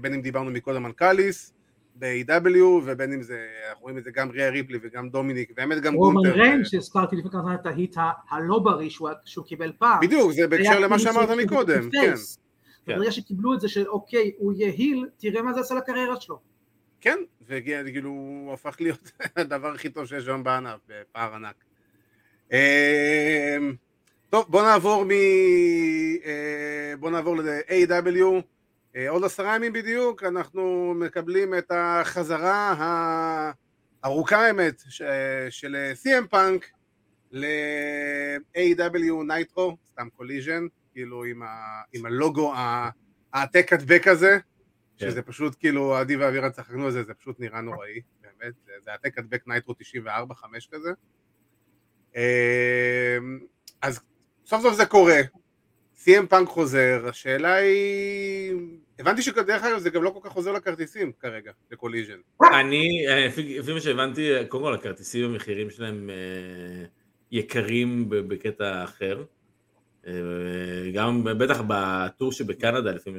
בין אם דיברנו מקודם על קאליס ב-AEW, ובין אם זה, אנחנו רואים את זה גם ריה ריפלי וגם דומיניק, והאמת גם רומן גונטר. ריין שהזכרתי לפני כמה זמן את ה-heat הלא בריא שהוא- שהוא קיבל פעם. בדיוק, זה בהקשר למה כאילו שאמרת מקודם, כן. ברגע שקיבלו את זה של אוקיי, הוא יהיה heel, תראה מה זה עשה לקריירה שלו. כן, וכאילו הוא הפך להיות הדבר הכי טוב שיש היום בענף, בפער ענק. אמ, טוב, בוא נעבור מ... אה, בוא נעבור ל-AEW. אה, עוד עשרה ימים בדיוק, אנחנו מקבלים את החזרה הארוכה האמת של CM פאנק ל-AEW Nitro, סתם Collision, כאילו עם, ה... עם הלוגו העתק הדבק הזה, כן. שזה פשוט כאילו, עדי ואבירה צחקנו על זה, זה פשוט נראה נוראי, באמת, זה- העתק הדבק Nitro 94, 5 כזה. אמ, אז סוף סוף זה קורה, CM פאנק חוזר, השאלה היא... הבנתי שדרך אגב זה גם לא כל כך חוזר לכרטיסים כרגע, לקוליז'ן. אני, אה, לפי מה שהבנתי, קודם כל הכרטיסים המחירים שלהם אה, יקרים בקטע אחר. גם בטח בטור שבקנדה, ש... מה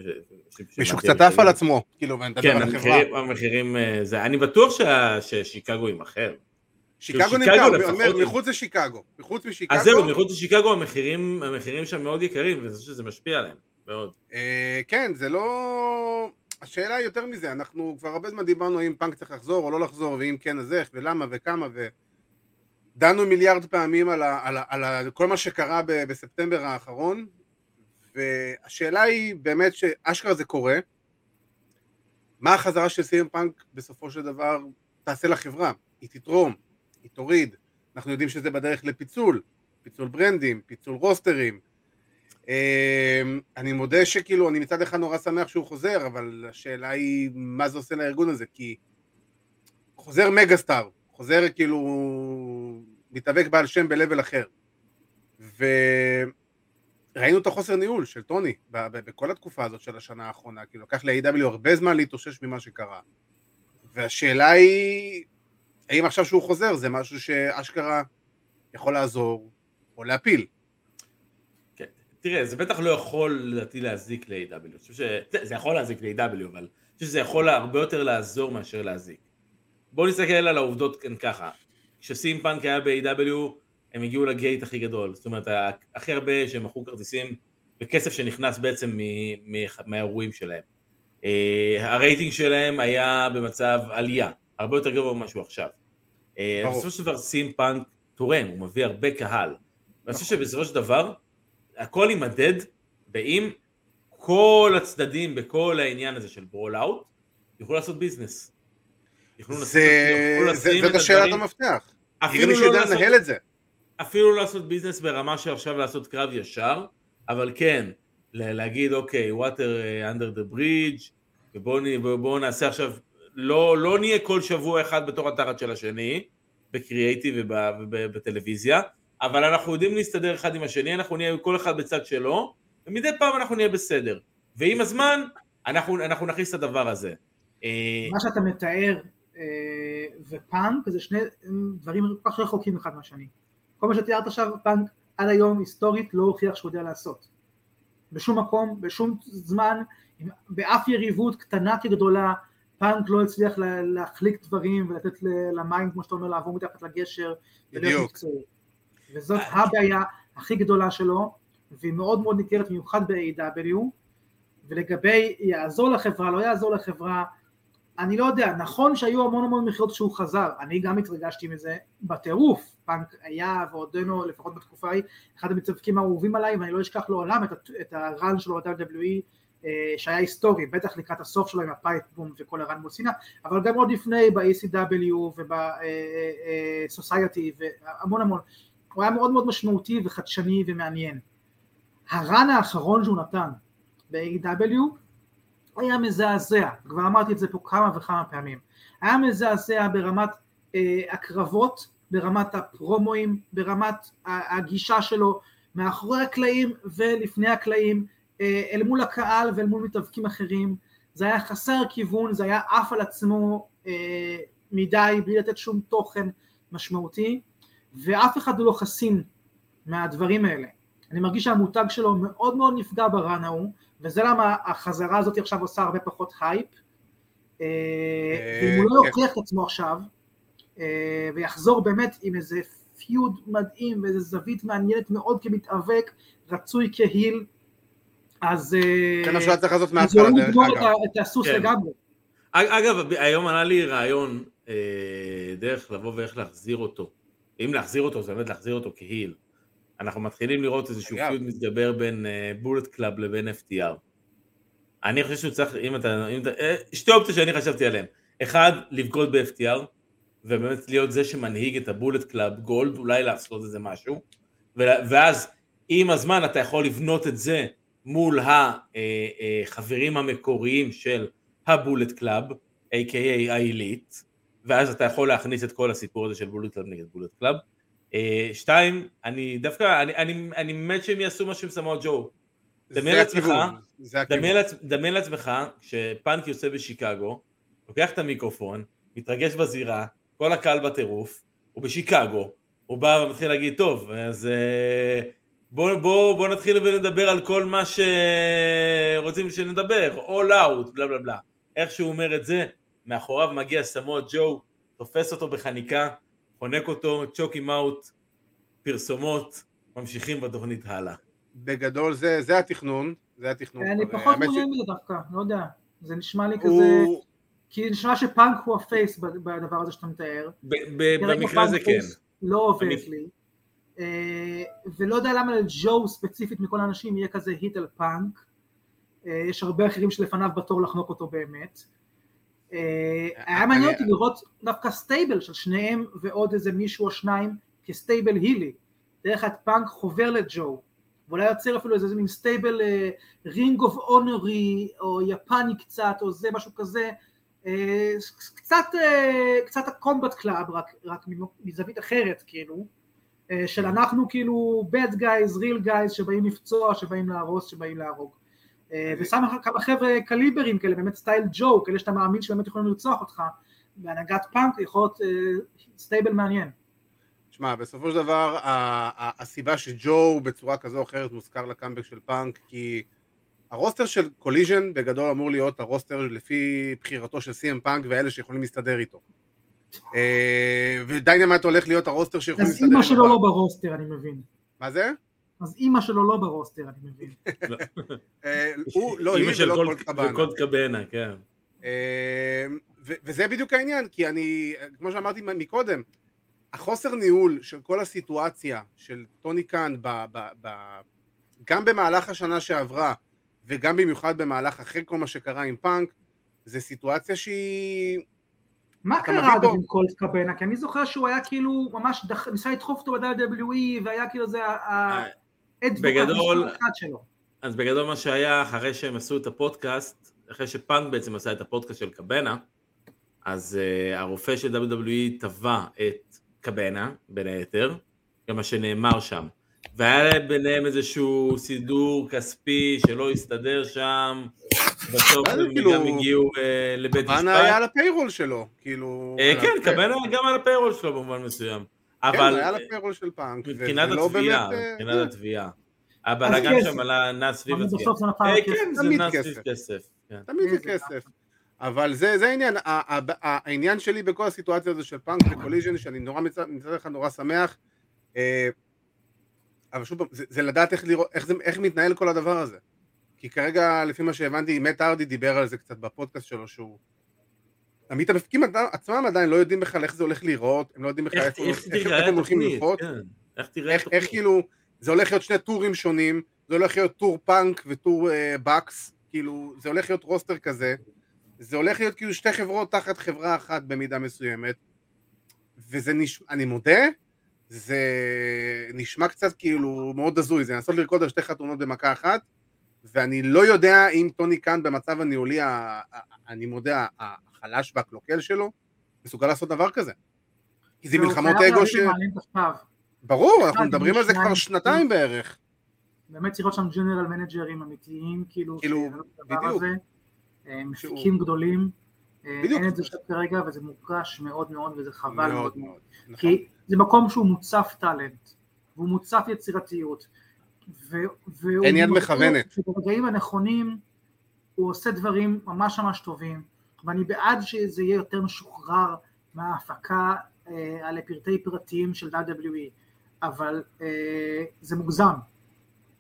מישהו קצת עף על המחירים- עצמו, כאילו, ואני כן, על החברה. המחירים, המחירים אה, זה, אני בטוח שה- ששיקגו יימכר. שיקגו שיקגו נמכר, לפחות אומר, מחוץ לשיקגו. מחוץ משיקגו, אז זהו, מחוץ לשיקגו המחירים, המחירים שם מאוד יקרים, וזה שזה משפיע עליהם, מאוד. אה, כן, זה לא... השאלה היא יותר מזה, אנחנו כבר הרבה זמן דיברנו אם פאנק צריך לחזור או לא לחזור, ואם כן אז איך, ולמה וכמה, ודנו מיליארד פעמים על, ה, על, ה, על ה, כל מה שקרה ב, בספטמבר האחרון, והשאלה היא באמת שאשכרה זה קורה, מה החזרה של סיים פאנק בסופו של דבר תעשה לחברה? היא תתרום, היא תוריד, אנחנו יודעים שזה בדרך לפיצול, פיצול ברנדים, פיצול רוסטרים, אמ, אני מודה שכאילו, אני מצד אחד נורא שמח שהוא חוזר, אבל השאלה היא מה זה עושה לארגון הזה, כי חוזר מגה סטאר, חוזר כאילו מתאבק בעל שם ב-level אחר. וראינו את החוסר ניהול של טוני בכל התקופה הזאת של השנה האחרונה, כאילו לקח ל-AW הרבה זמן להתאושש ממה שקרה. והשאלה היא, האם עכשיו שהוא חוזר זה משהו שאשכרה יכול לעזור או להפיל. כן. תראה, זה בטח לא יכול לדעתי להזיק ל-AW. אני חושב שזה זה יכול להזיק ל-AW, אבל אני חושב שזה יכול הרבה יותר לעזור מאשר להזיק. בואו נסתכל על העובדות כאן ככה. כשסים פאנק היה ב-AW, הם הגיעו לגייט הכי גדול. זאת אומרת, הכי הרבה שהם מכרו כרטיסים בכסף שנכנס בעצם מהאירועים שלהם. אה, הרייטינג שלהם היה במצב עלייה, הרבה יותר גבוה ממה שהוא עכשיו. אה. בסופו של דבר סי.אם פאנק תורם, הוא מביא הרבה קהל. ואני חושב שבסופו של דבר, הכל יימדד באם כל הצדדים בכל העניין הזה של Brawl Out יוכלו לעשות business. לשים- זה, זה, לשים זאת את השאלת הדברים- המפתח. אפילו כאילו לא מישהו יודע לעשות- לנהל את זה. אפילו לא לעשות business ברמה של עכשיו לעשות קרב ישר, אבל כן, ל- להגיד אוקיי, water uh, under the bridge, ובואו נעשה עכשיו, לא, לא נהיה כל שבוע אחד בתור התחת של השני, בקריאייטיב וב- ובטלוויזיה, אבל אנחנו יודעים להסתדר אחד עם השני, אנחנו נהיה כל אחד בצד שלו, ומדי פעם אנחנו נהיה בסדר. ועם הזמן, אנחנו, אנחנו נכניס את הדבר הזה. אה, מה שאתה מתאר אה, ופאנק זה שני דברים כל כך רחוקים אחד מהשני. כל מה שתיארת עכשיו פאנק עד היום היסטורית לא הוכיח שהוא יודע לעשות. בשום מקום, בשום זמן, באף יריבות קטנה כגדולה, פאנק לא הצליח לה- להחליק דברים ולתת למים, כמו שאתה אומר, לעבור מתחת לגשר בדיוק. וזאת הבעיה הכי גדולה שלו, והיא מאוד מאוד ניכרת במיוחד ב-AEW, ולגבי יעזור לחברה, לא יעזור לחברה, אני לא יודע, נכון שהיו המון המון מכירות כשהוא חזר, אני גם התרגשתי מזה בטירוף, פאנק היה ועודנו, לפחות בתקופה ההיא, אחד המתאבקים האהובים עליי, ואני לא אשכח לעולם את, את ה run שלו ב-WWE, אה, שהיה היסטורי, בטח לקראת הסוף שלו עם ה pipe bomb וכל ה run מול סינה, אבל גם עוד לפני ב-ECW וב-Society והמון המון, הוא היה מאוד מאוד משמעותי וחדשני ומעניין. ה run האחרון שהוא נתן ב-AEW היה מזעזע, כבר אמרתי את זה פה כמה וכמה פעמים, היה מזעזע ברמת אה, הקרבות, ברמת הפרומואים, ברמת הגישה שלו מאחורי הקלעים ולפני הקלעים, אה, אל מול הקהל ואל מול מתאבקים אחרים, זה היה חסר כיוון, זה היה עף על עצמו אה, מדי, בלי לתת שום תוכן משמעותי, ואף אחד לא חסין מהדברים האלה. אני מרגיש שהמותג שלו מאוד מאוד נפגע ב run ההוא, וזה למה החזרה הזאת עכשיו עושה הרבה פחות הייפ, אה, ואם הוא לא כן. יוכיח את עצמו עכשיו, אה, ויחזור באמת עם איזה feud מדהים ואיזה זווית מעניינת מאוד כמתאבק, רצוי כ heel, אז אה, שהוא היה צריך לעשות אז מההתחלה הוא דרך אגב. ה- את הסוס כן. לגמרי. אג- אגב, היום עלה לי רעיון אה, דרך לבוא ואיך להחזיר אותו. אם להחזיר אותו, זה באמת להחזיר אותו כ heel. אנחנו מתחילים לראות איזשהו. feud מתגבר בין Bullet Club לבין FTR. אני חושב שהוא צריך, אם אתה, אם אתה, אה, שתי אופציות שאני חשבתי עליהן. אחד, לבגוד ב-FTR, ובאמת להיות זה שמנהיג את ה Bullet Club Gold, אולי לעשות איזה משהו, ואז עם הזמן אתה יכול לבנות את זה מול החברים המקוריים של ה Bullet Club, a.k.a העילית, ואז אתה יכול להכניס את כל הסיפור הזה של Bullet Club נגד Bullet Club. אה, שתיים, אני דווקא, אני, אני, אני מת שהם יעשו משהו עם סמואל ג'ו. דמיין לעצמך. דמיין לעצ- דמיין לעצמך שפאנק יוצא בשיקגו, לוקח את המיקרופון, מתרגש בזירה, כל הקהל בטירוף, הוא בשיקגו, הוא בא ומתחיל להגיד, טוב, אז אה, בוא, בוא, בוא נתחיל ונדבר על כל מה שרוצים שנדבר, all out, בלה בלה בלה. איך שהוא אומר את זה, מאחוריו מגיע סמואל ג'ו, תופס אותו בחניקה, חונק אותו, צ'וקים אאוט, פרסומות, ממשיכים בתוכנית הלאה. בגדול זה זה התכנון, זה התכנון. אני אבל פחות ש- מעוניין מזה דווקא, לא יודע, זה נשמע לי כזה, הוא- כי נשמע שפאנק הוא ה face בדבר הזה שאתה מתאר. במקרה הזה פאנק כן. לא עובד במק- לי. אה, ולא יודע למה לג'ו ספציפית מכל האנשים יהיה כזה heat על פאנק. אה, יש הרבה אחרים שלפניו בתור לחנוק אותו באמת. אה, היה מעניין אותי לראות דווקא stable של שניהם ועוד איזה מישהו או שניים כ stable הילי. דרך פאנק חובר לג'ו. ואולי יוצר אפילו איזה מין stable רינג אוף אונרי או יפני קצת או זה משהו כזה. אה, קצת, אה, קצת ה Combat Club רק, רק מזווית אחרת כאילו. אה, של אנחנו כאילו bad guys, real guys שבאים לפצוע, שבאים להרוס, שבאים להרוג. אה, ושם כמה חבר'ה קליברים כאלה, באמת סטייל ג'ו, כאלה שאתה מאמין שבאמת יכולים לרצוח אותך, בהנהגת פאנק יכול להיות אה, stable מעניין. שמע, בסופו של דבר, הסיבה שג'ו בצורה כזו או אחרת מוזכר לקאמבק של פאנק, כי ה roster של Collision בגדול אמור להיות ה roster לפי בחירתו של סי.אם פאנק ואלה שיכולים להסתדר איתו. אה, ו Dynamite הולך להיות ה roster שיכולים אז להסתדר אימא איתו. שלו לא ב roster, אני מבין. מה זה? אז אימא שלו לא ב roster, אני מבין. אה, הוא לא אימא היא של ולא קולט- קולט קבאנה. וקולט קבנה, כן. אה, וזה בדיוק העניין, כי אני, כמו שאמרתי מקודם, החוסר ניהול של כל הסיטואציה של טוני קאן, ב, ב, ב, גם במהלך השנה שעברה, וגם במיוחד במהלך אחרי כל מה שקרה עם פאנק, זה סיטואציה שהיא... מה קרה אגב עם קולט קבנה? כי אני זוכר שהוא היה כאילו ממש דח- ניסה לדחוף אותו ב-WWE והיה כאילו זה האדבוק בגדול- שלו. אז בגדול מה שהיה אחרי שהם עשו את הפודקאסט, אחרי שפאנק בעצם עשה את הפודקאסט של קבנה, אז uh, הרופא של WWE תבע את קבנה, בין היתר, גם מה שנאמר שם. והיה ביניהם איזשהו סידור כספי שלא הסתדר שם, בסוף הם כאילו, גם הגיעו uh, לבית קבאנה היה משפט. על הפיירול שלו, כאילו... על כן, קבנה גם על הפיירול שלו במובן מסוים. כן, אבל היה על הפיירול של פאנק. מבחינת לא התביעה, אה, מבחינת התביעה. הבלאגן. שם עלה נע סביב אבל התביעה. אה, כן. זה נע סביב כסף. כן. תמיד זה כסף. אבל זה, זה העניין, העניין שלי בכל הסיטואציה הזו של פאנק וקוליז'ן, שאני נורא מצד, אחד נורא שמח, אה, אבל שוב פעם, זה, זה לדעת איך, לראות, איך, זה, איך מתנהל כל הדבר הזה. כי כרגע, לפי מה שהבנתי, מת ארדי דיבר על זה קצת בפודקאסט שלו, שהוא... המתאבקים עצמם עדיין לא יודעים בכלל איך זה הולך להיראות, הם לא יודעים בכלל איך איך איך, איך תראה הם הולכים ללחוץ, כן. איך איך, איך. כאילו, זה הולך להיות שני טורים שונים, זה הולך להיות טור פאנק וטור אה, בקס, כאילו, זה הולך להיות roster כזה, זה הולך להיות כאילו שתי חברות תחת חברה אחת במידה מסוימת, וזה נשמע, אני מודה, זה נשמע קצת כאילו מאוד הזוי, זה לנסות לרקוד על שתי חתונות במכה אחת, ואני לא יודע אם טוני קאן במצב הניהולי, ה- ה- אני מודה, החלש והקלוקל שלו, מסוגל לעשות דבר כזה. כי זה והוא מלחמות אגו ש... ברור, אנחנו מדברים על זה כבר שנתיים בערך. באמת צריך להיות שם ג'נרל מנג'רים אמיתיים, כאילו, כאילו, בדיוק. אה, מפיקים גדולים. אה, בדיוק. אין את זה שם כרגע, וזה מורגש מאוד מאוד, וזה חבל מאוד מאוד. נכון. כי זה מקום שהוא מוצף טאלנט, והוא מוצף יצירתיות. והוא אין יד מכוונת. שברגעים הנכונים הוא עושה דברים ממש ממש טובים, ואני בעד שזה יהיה יותר משוחרר מההפקה אה, על פרטי פרטים של WWE, אבל אה, זה מוגזם,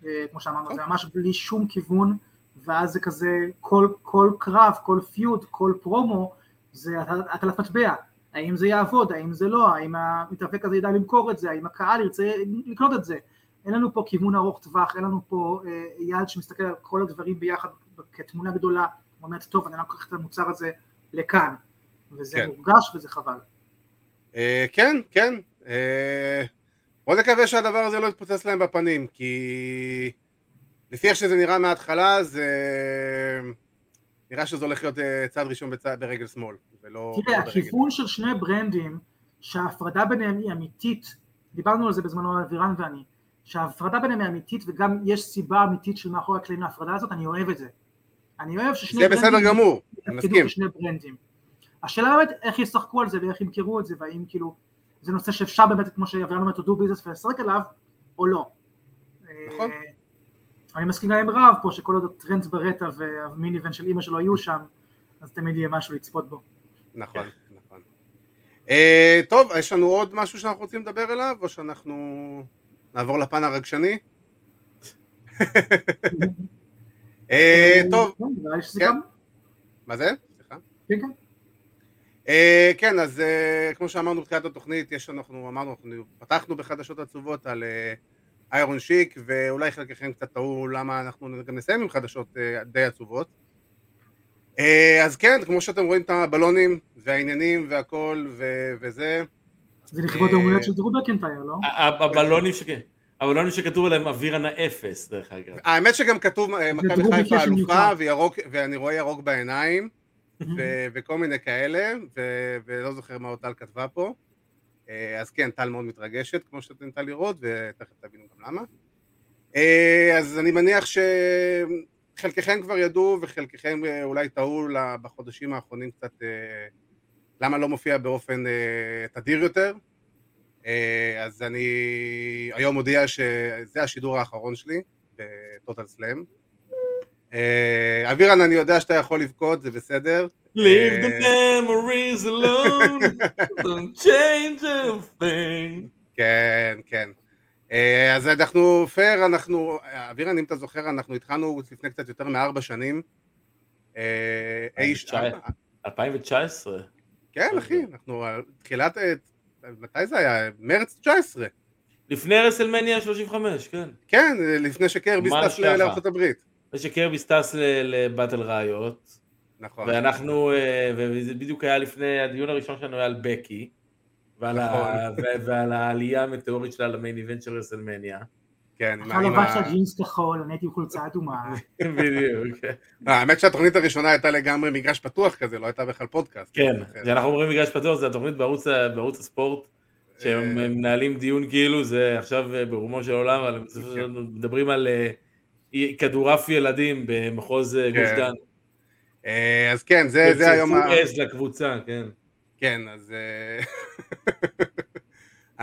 אה, כמו שאמרנו, זה ממש בלי שום כיוון, ואז זה כזה כל, כל קרב, כל פיוד, כל פרומו, זה הטלת מטבע, האם זה יעבוד, האם זה לא, האם המתאבק הזה ידע למכור את זה, האם הקהל ירצה לקנות את זה, אין לנו פה כיוון ארוך טווח, אין לנו פה אה, יד שמסתכל על כל הדברים ביחד כתמונה גדולה, ואומרת טוב אני לוקח את המוצר הזה לכאן, וזה כן. מורגש וזה חבל. אה, כן, כן. אה, בוא נקווה שהדבר הזה לא יתפוצץ להם בפנים, כי לפי איך שזה נראה מההתחלה, זה נראה שזה הולך להיות אה, צעד ראשון בצעד ברגל שמאל, ולא תראה, לא ברגל. הכיוון של שני ברנדים, שההפרדה ביניהם היא אמיתית, דיברנו על זה בזמנו אבירן ואני, שההפרדה ביניהם היא אמיתית וגם יש סיבה אמיתית של מאחורי הקלעים להפרדה הזאת, אני אוהב את זה. אני אוהב ששני זה בסדר גמור, אני מסכים. ברנדים. השאלה באמת איך ישחקו על זה ואיך ימכרו את זה, והאם כאילו זה נושא שאפשר באמת, כמו שאבירן אומר, to do business ולשחק עליו, או לא. נכון. אה, אני מסכים גם עם רב פה, שכל עוד הטרנד ברטה והמיני ון של אימא שלו יהיו שם, אז תמיד יהיה משהו לצפות בו. נכון, נכון. אה, טוב, יש לנו עוד משהו שאנחנו רוצים לדבר עליו, או שאנחנו נעבור לפן הרגשני? אה, טוב, שזה כן. מה זה? סליחה. כן כן. אה, כן, אז אה, כמו שאמרנו בתחילת התוכנית, יש אנחנו אמרנו, אנחנו פתחנו בחדשות עצובות על איירון שיק, ואולי חלקכם קצת טעו למה אנחנו גם נסיים עם חדשות אה, די עצובות. אה, אז כן, כמו שאתם רואים את הבלונים והעניינים והכל ו- וזה, זה לכבוד אה, הולדת של דרו מקנטייר, לא? הבלונים שכ- הבלונים שכתוב עליהם אווירנה אפס, דרך אגב. האמת שגם כתוב אה, מכבי חיפה אלופה ואני רואה ירוק בעיניים ו- וכל מיני כאלה ו- ולא זוכר מה עוד טל כתבה פה. אה, אז כן, טל מאוד מתרגשת כמו שאתם ניתן לראות ותכף תבינו גם למה. אה, אז אני מניח שחלקכם כבר ידעו וחלקכם אולי טעו בחודשים האחרונים קצת למה לא מופיע באופן תדיר יותר אז אני היום מודיע שזה השידור האחרון שלי בטוטל סלאם. אה, אבירן, אני יודע שאתה יכול לבכות, זה בסדר. Leave the אה, memories alone, don't change a thing. כן, כן. אה, אז אנחנו פייר, אנחנו, אבירן, אם אתה זוכר, אנחנו התחלנו לפני קצת יותר מארבע שנים. אה, אי ש- 2019. כן, אחי, אנחנו תחילת, אה, מתי זה היה? מרץ 19. לפני WrestleMania 35, כן. כן, לפני שקרבי ממש טס. לארצות הברית. זה שקרביס טס לבטל ראיות, נכון. ואנחנו, אה, וזה בדיוק היה לפני, הדיון הראשון שלנו היה על בקי, ועל, ה, נכון. ו- ועל העלייה המטאורית שלה למיין איבנט של רסלמניה. כן, עם ה- עם לבשת ג'ינס כחול, אני הייתי עם חולצה אדומה. בדיוק. אה, האמת שהתוכנית הראשונה הייתה לגמרי מגרש פתוח כזה, לא הייתה בכלל פודקאסט. כן, כשאנחנו אומרים מגרש פתוח, זה התוכנית בערוץ, הספורט, שהם אה, מנהלים דיון כאילו זה עכשיו אה, ברומו של עולם, אבל הם בסופו של דבר מדברים על כדורעף ילדים במחוז גוש כן, דן. אז כן, זה זה היום, ה- וצייצו עז לקבוצה, כן. כן, אז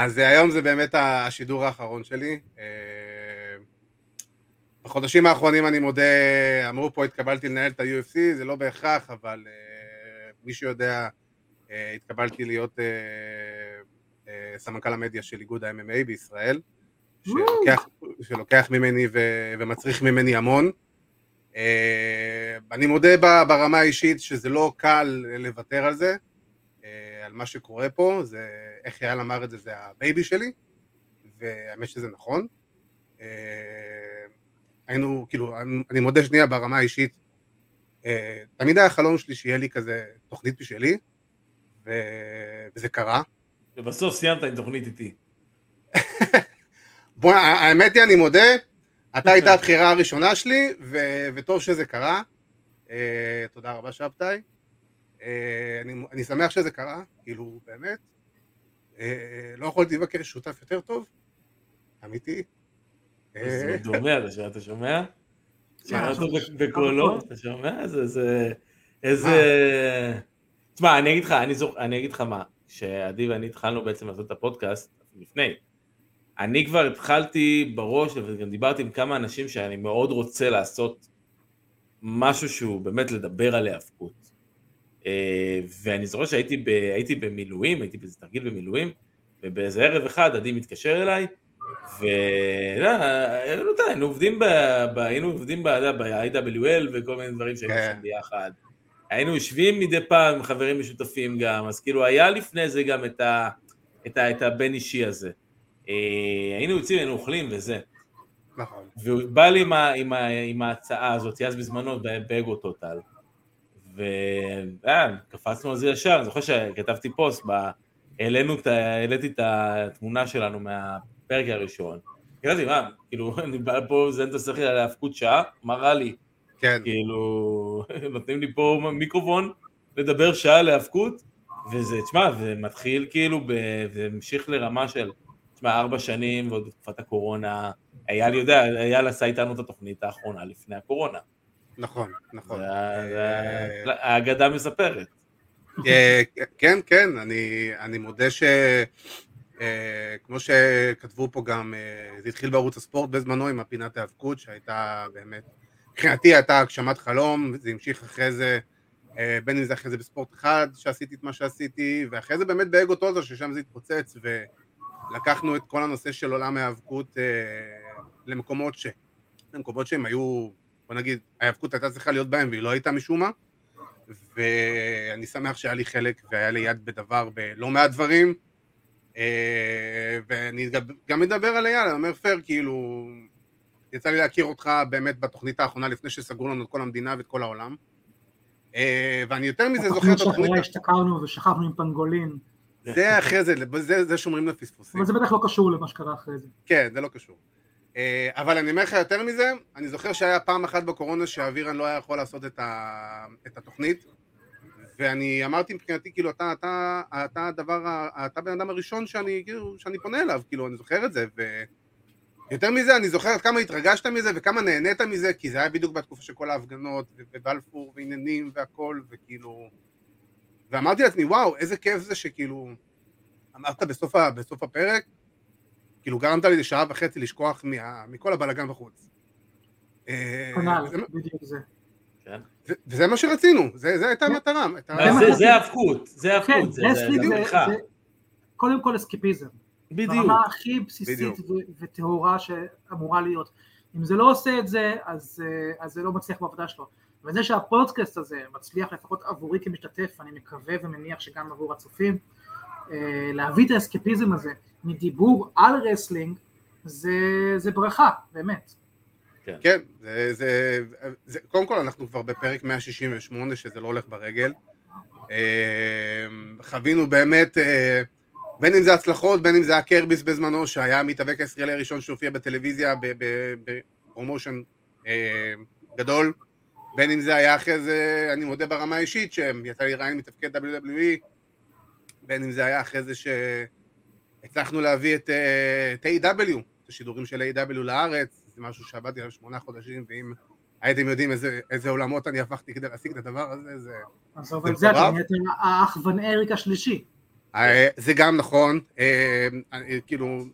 אז היום זה באמת השידור האחרון שלי. אה, בחודשים האחרונים אני מודה, אמרו פה התקבלתי לנהל את ה-UFC, זה לא בהכרח, אבל אה, מי שיודע, אה, התקבלתי להיות אה, אה, סמנכ"ל המדיה של איגוד ה-MMA בישראל, שלוקח, שלוקח ממני ו, ומצריך ממני המון. אה, אני מודה ברמה האישית שזה לא קל לוותר על זה, אה, על מה שקורה פה, זה, איך אייל אמר את זה, זה הבייבי שלי, והאמת שזה נכון. אה, היינו, כאילו, אני- מודה שנייה ברמה האישית, אה, תמיד היה חלום שלי שיהיה לי כזה תוכנית בשבילי, ו- וזה קרה. ובסוף סיימת עם תוכנית איתי. בוא, האמת היא, אני מודה, אתה היית הבחירה הראשונה שלי, ו- וטוב שזה קרה. אה, תודה רבה, שבתאי. אה, אני, אני שמח שזה קרה, כאילו, באמת. אה, לא יכולתי לבקש שותף יותר טוב, אמיתי. אה, זה דומה, אתה שומע? אתה שומע? שמע אותו עכשיו- בקולו, עכשיו- אתה שומע? זה, זה, איזה... תשמע, אני אגיד לך. אני אגיד לך מה, כשעדי ואני התחלנו בעצם לעשות את הפודקאסט, לפני, אני כבר התחלתי בראש, וגם דיברתי עם כמה אנשים שאני מאוד רוצה לעשות משהו שהוא באמת לדבר על היאבקות. אה, ואני זוכר שהייתי ב... הייתי במילואים, הייתי באיזה תרגיל במילואים, ובאיזה ערב אחד עדי מתקשר אליי, והיינו עובדים ב... ב- היינו עובדים ב-IWL וכל מיני דברים שהיינו כן. עושים ביחד. היינו יושבים מדי פעם עם חברים משותפים גם, אז כאילו היה לפני זה גם את, ה... את, ה... את הבין אישי הזה. אה, היינו יוצאים, היינו אוכלים וזה. נכון. והוא בא לי עם, ה, עם, ה, עם ההצעה הזאת, אז בזמנו באגו טוטל. וקפצנו על זה ישר, אני זוכר שכתבתי פוסט, ב, העלינו העליתי את התמונה שלנו מהפרק הראשון. כתבתי, מה, כאילו, אני בא פה, זה אין את השכל על ההאבקות שעה, מה רע לי? כן, כאילו, נותנים לי פה מיקרופון לדבר שעה על האבקות, וזה, תשמע, זה מתחיל כאילו, ב- זה המשיך לרמה של, תשמע, ארבע שנים, ועוד בתקופת הקורונה, לי, יודע, אייל עשה איתנו את התוכנית האחרונה לפני הקורונה. נכון, נכון. אה, האגדה מספרת. אה, כן, כן, אני, מודה ש... אה, כמו שכתבו פה גם, זה התחיל בערוץ הספורט בזמנו עם הפינת ההיאבקות, שהייתה באמת, מבחינתי הייתה הגשמת חלום, זה המשיך אחרי זה, בין אם זה אחרי זה בספורט אחד, שעשיתי את מה שעשיתי, ואחרי זה באמת באגו טוטו, ששם זה התפוצץ, ולקחנו את כל הנושא של עולם ההיאבקות למקומות ש... למקומות שהם היו, בוא נגיד, ההיאבקות הייתה צריכה להיות בהם והיא לא הייתה משום מה. ואני שמח שהיה לי חלק והיה לי יד בדבר בלא מעט דברים. אה, ואני גם- מדבר על אייל, אני אומר פייר, כאילו, יצא לי להכיר אותך באמת בתוכנית האחרונה לפני שסגרו לנו את כל המדינה ואת כל העולם. אה, ואני יותר מזה זוכר את התוכנית, השתכרנו ושכבנו עם פנגולין, זה אחרי זה, זה, זה שומרים לפספוסים. אבל זה בטח לא קשור למה שקרה אחרי זה. כן, זה לא קשור. אה, אבל אני אומר לך יותר מזה, אני זוכר שהיה פעם אחת בקורונה שאבירן לא היה יכול לעשות את, ה, את התוכנית, ואני אמרתי מבחינתי, כאילו, אתה, אתה, אתה הדבר, אתה הבן אדם הראשון שאני, כאילו, שאני פונה אליו, כאילו, אני זוכר את זה, ויותר מזה, אני זוכר כמה התרגשת מזה וכמה נהנית מזה, כי זה היה בדיוק בתקופה של כל ההפגנות, ובלפור, ועניינים, והכל, וכאילו... ואמרתי לעצמי, וואו, איזה כיף זה שכאילו... אמרת בסוף, בסוף הפרק, כאילו גרמת לי לשעה וחצי לשכוח מה, מכל הבלאגן בחוץ. אה, כנ"ל, וזה- בדיוק זה. ו- וזה מה שרצינו, זה זה הייתה המטרה. זה- זה האבקות, זה כן, האבקות, זה בריחה. זה קודם כל אסקיפיזם. בדיוק. ברמה הכי בסיסית בדיוק. וטהורה שאמורה להיות. אם זה לא עושה את זה, אז, אה, אז זה לא מצליח בעבודה שלו. וזה שהפודקאסט הזה מצליח לפחות עבורי כמשתתף, אני מקווה ומניח שגם עבור הצופים, אה, להביא את האסקפיזם הזה מדיבור על wrestling, זה, זה ברכה, באמת. כן, זה, זה, זה, קודם כל אנחנו כבר בפרק 168 שזה לא הולך ברגל. אה, חווינו באמת, אה, בין אם זה הצלחות, בין אם זה הקרביס בזמנו, שהיה המתאבק הישראלי הראשון שהופיע בטלוויזיה בפרומושן אה, גדול, בין אם זה היה אחרי זה, אני מודה ברמה האישית, שיצא לי רעיון מתפקד WWE, בין אם זה היה אחרי זה שהצלחנו להביא את, אה, את A.W, את השידורים של A.W לארץ, זה משהו שעבדתי עליו שמונה חודשים, ואם הייתם יודעים איזה, איזה עולמות אני הפכתי כדי להשיג את הדבר הזה, זה... אז אבל זה אתה מטורף. נהיית האח ון אריק השלישי. אה, זה גם נכון, אה, אני- כאילו,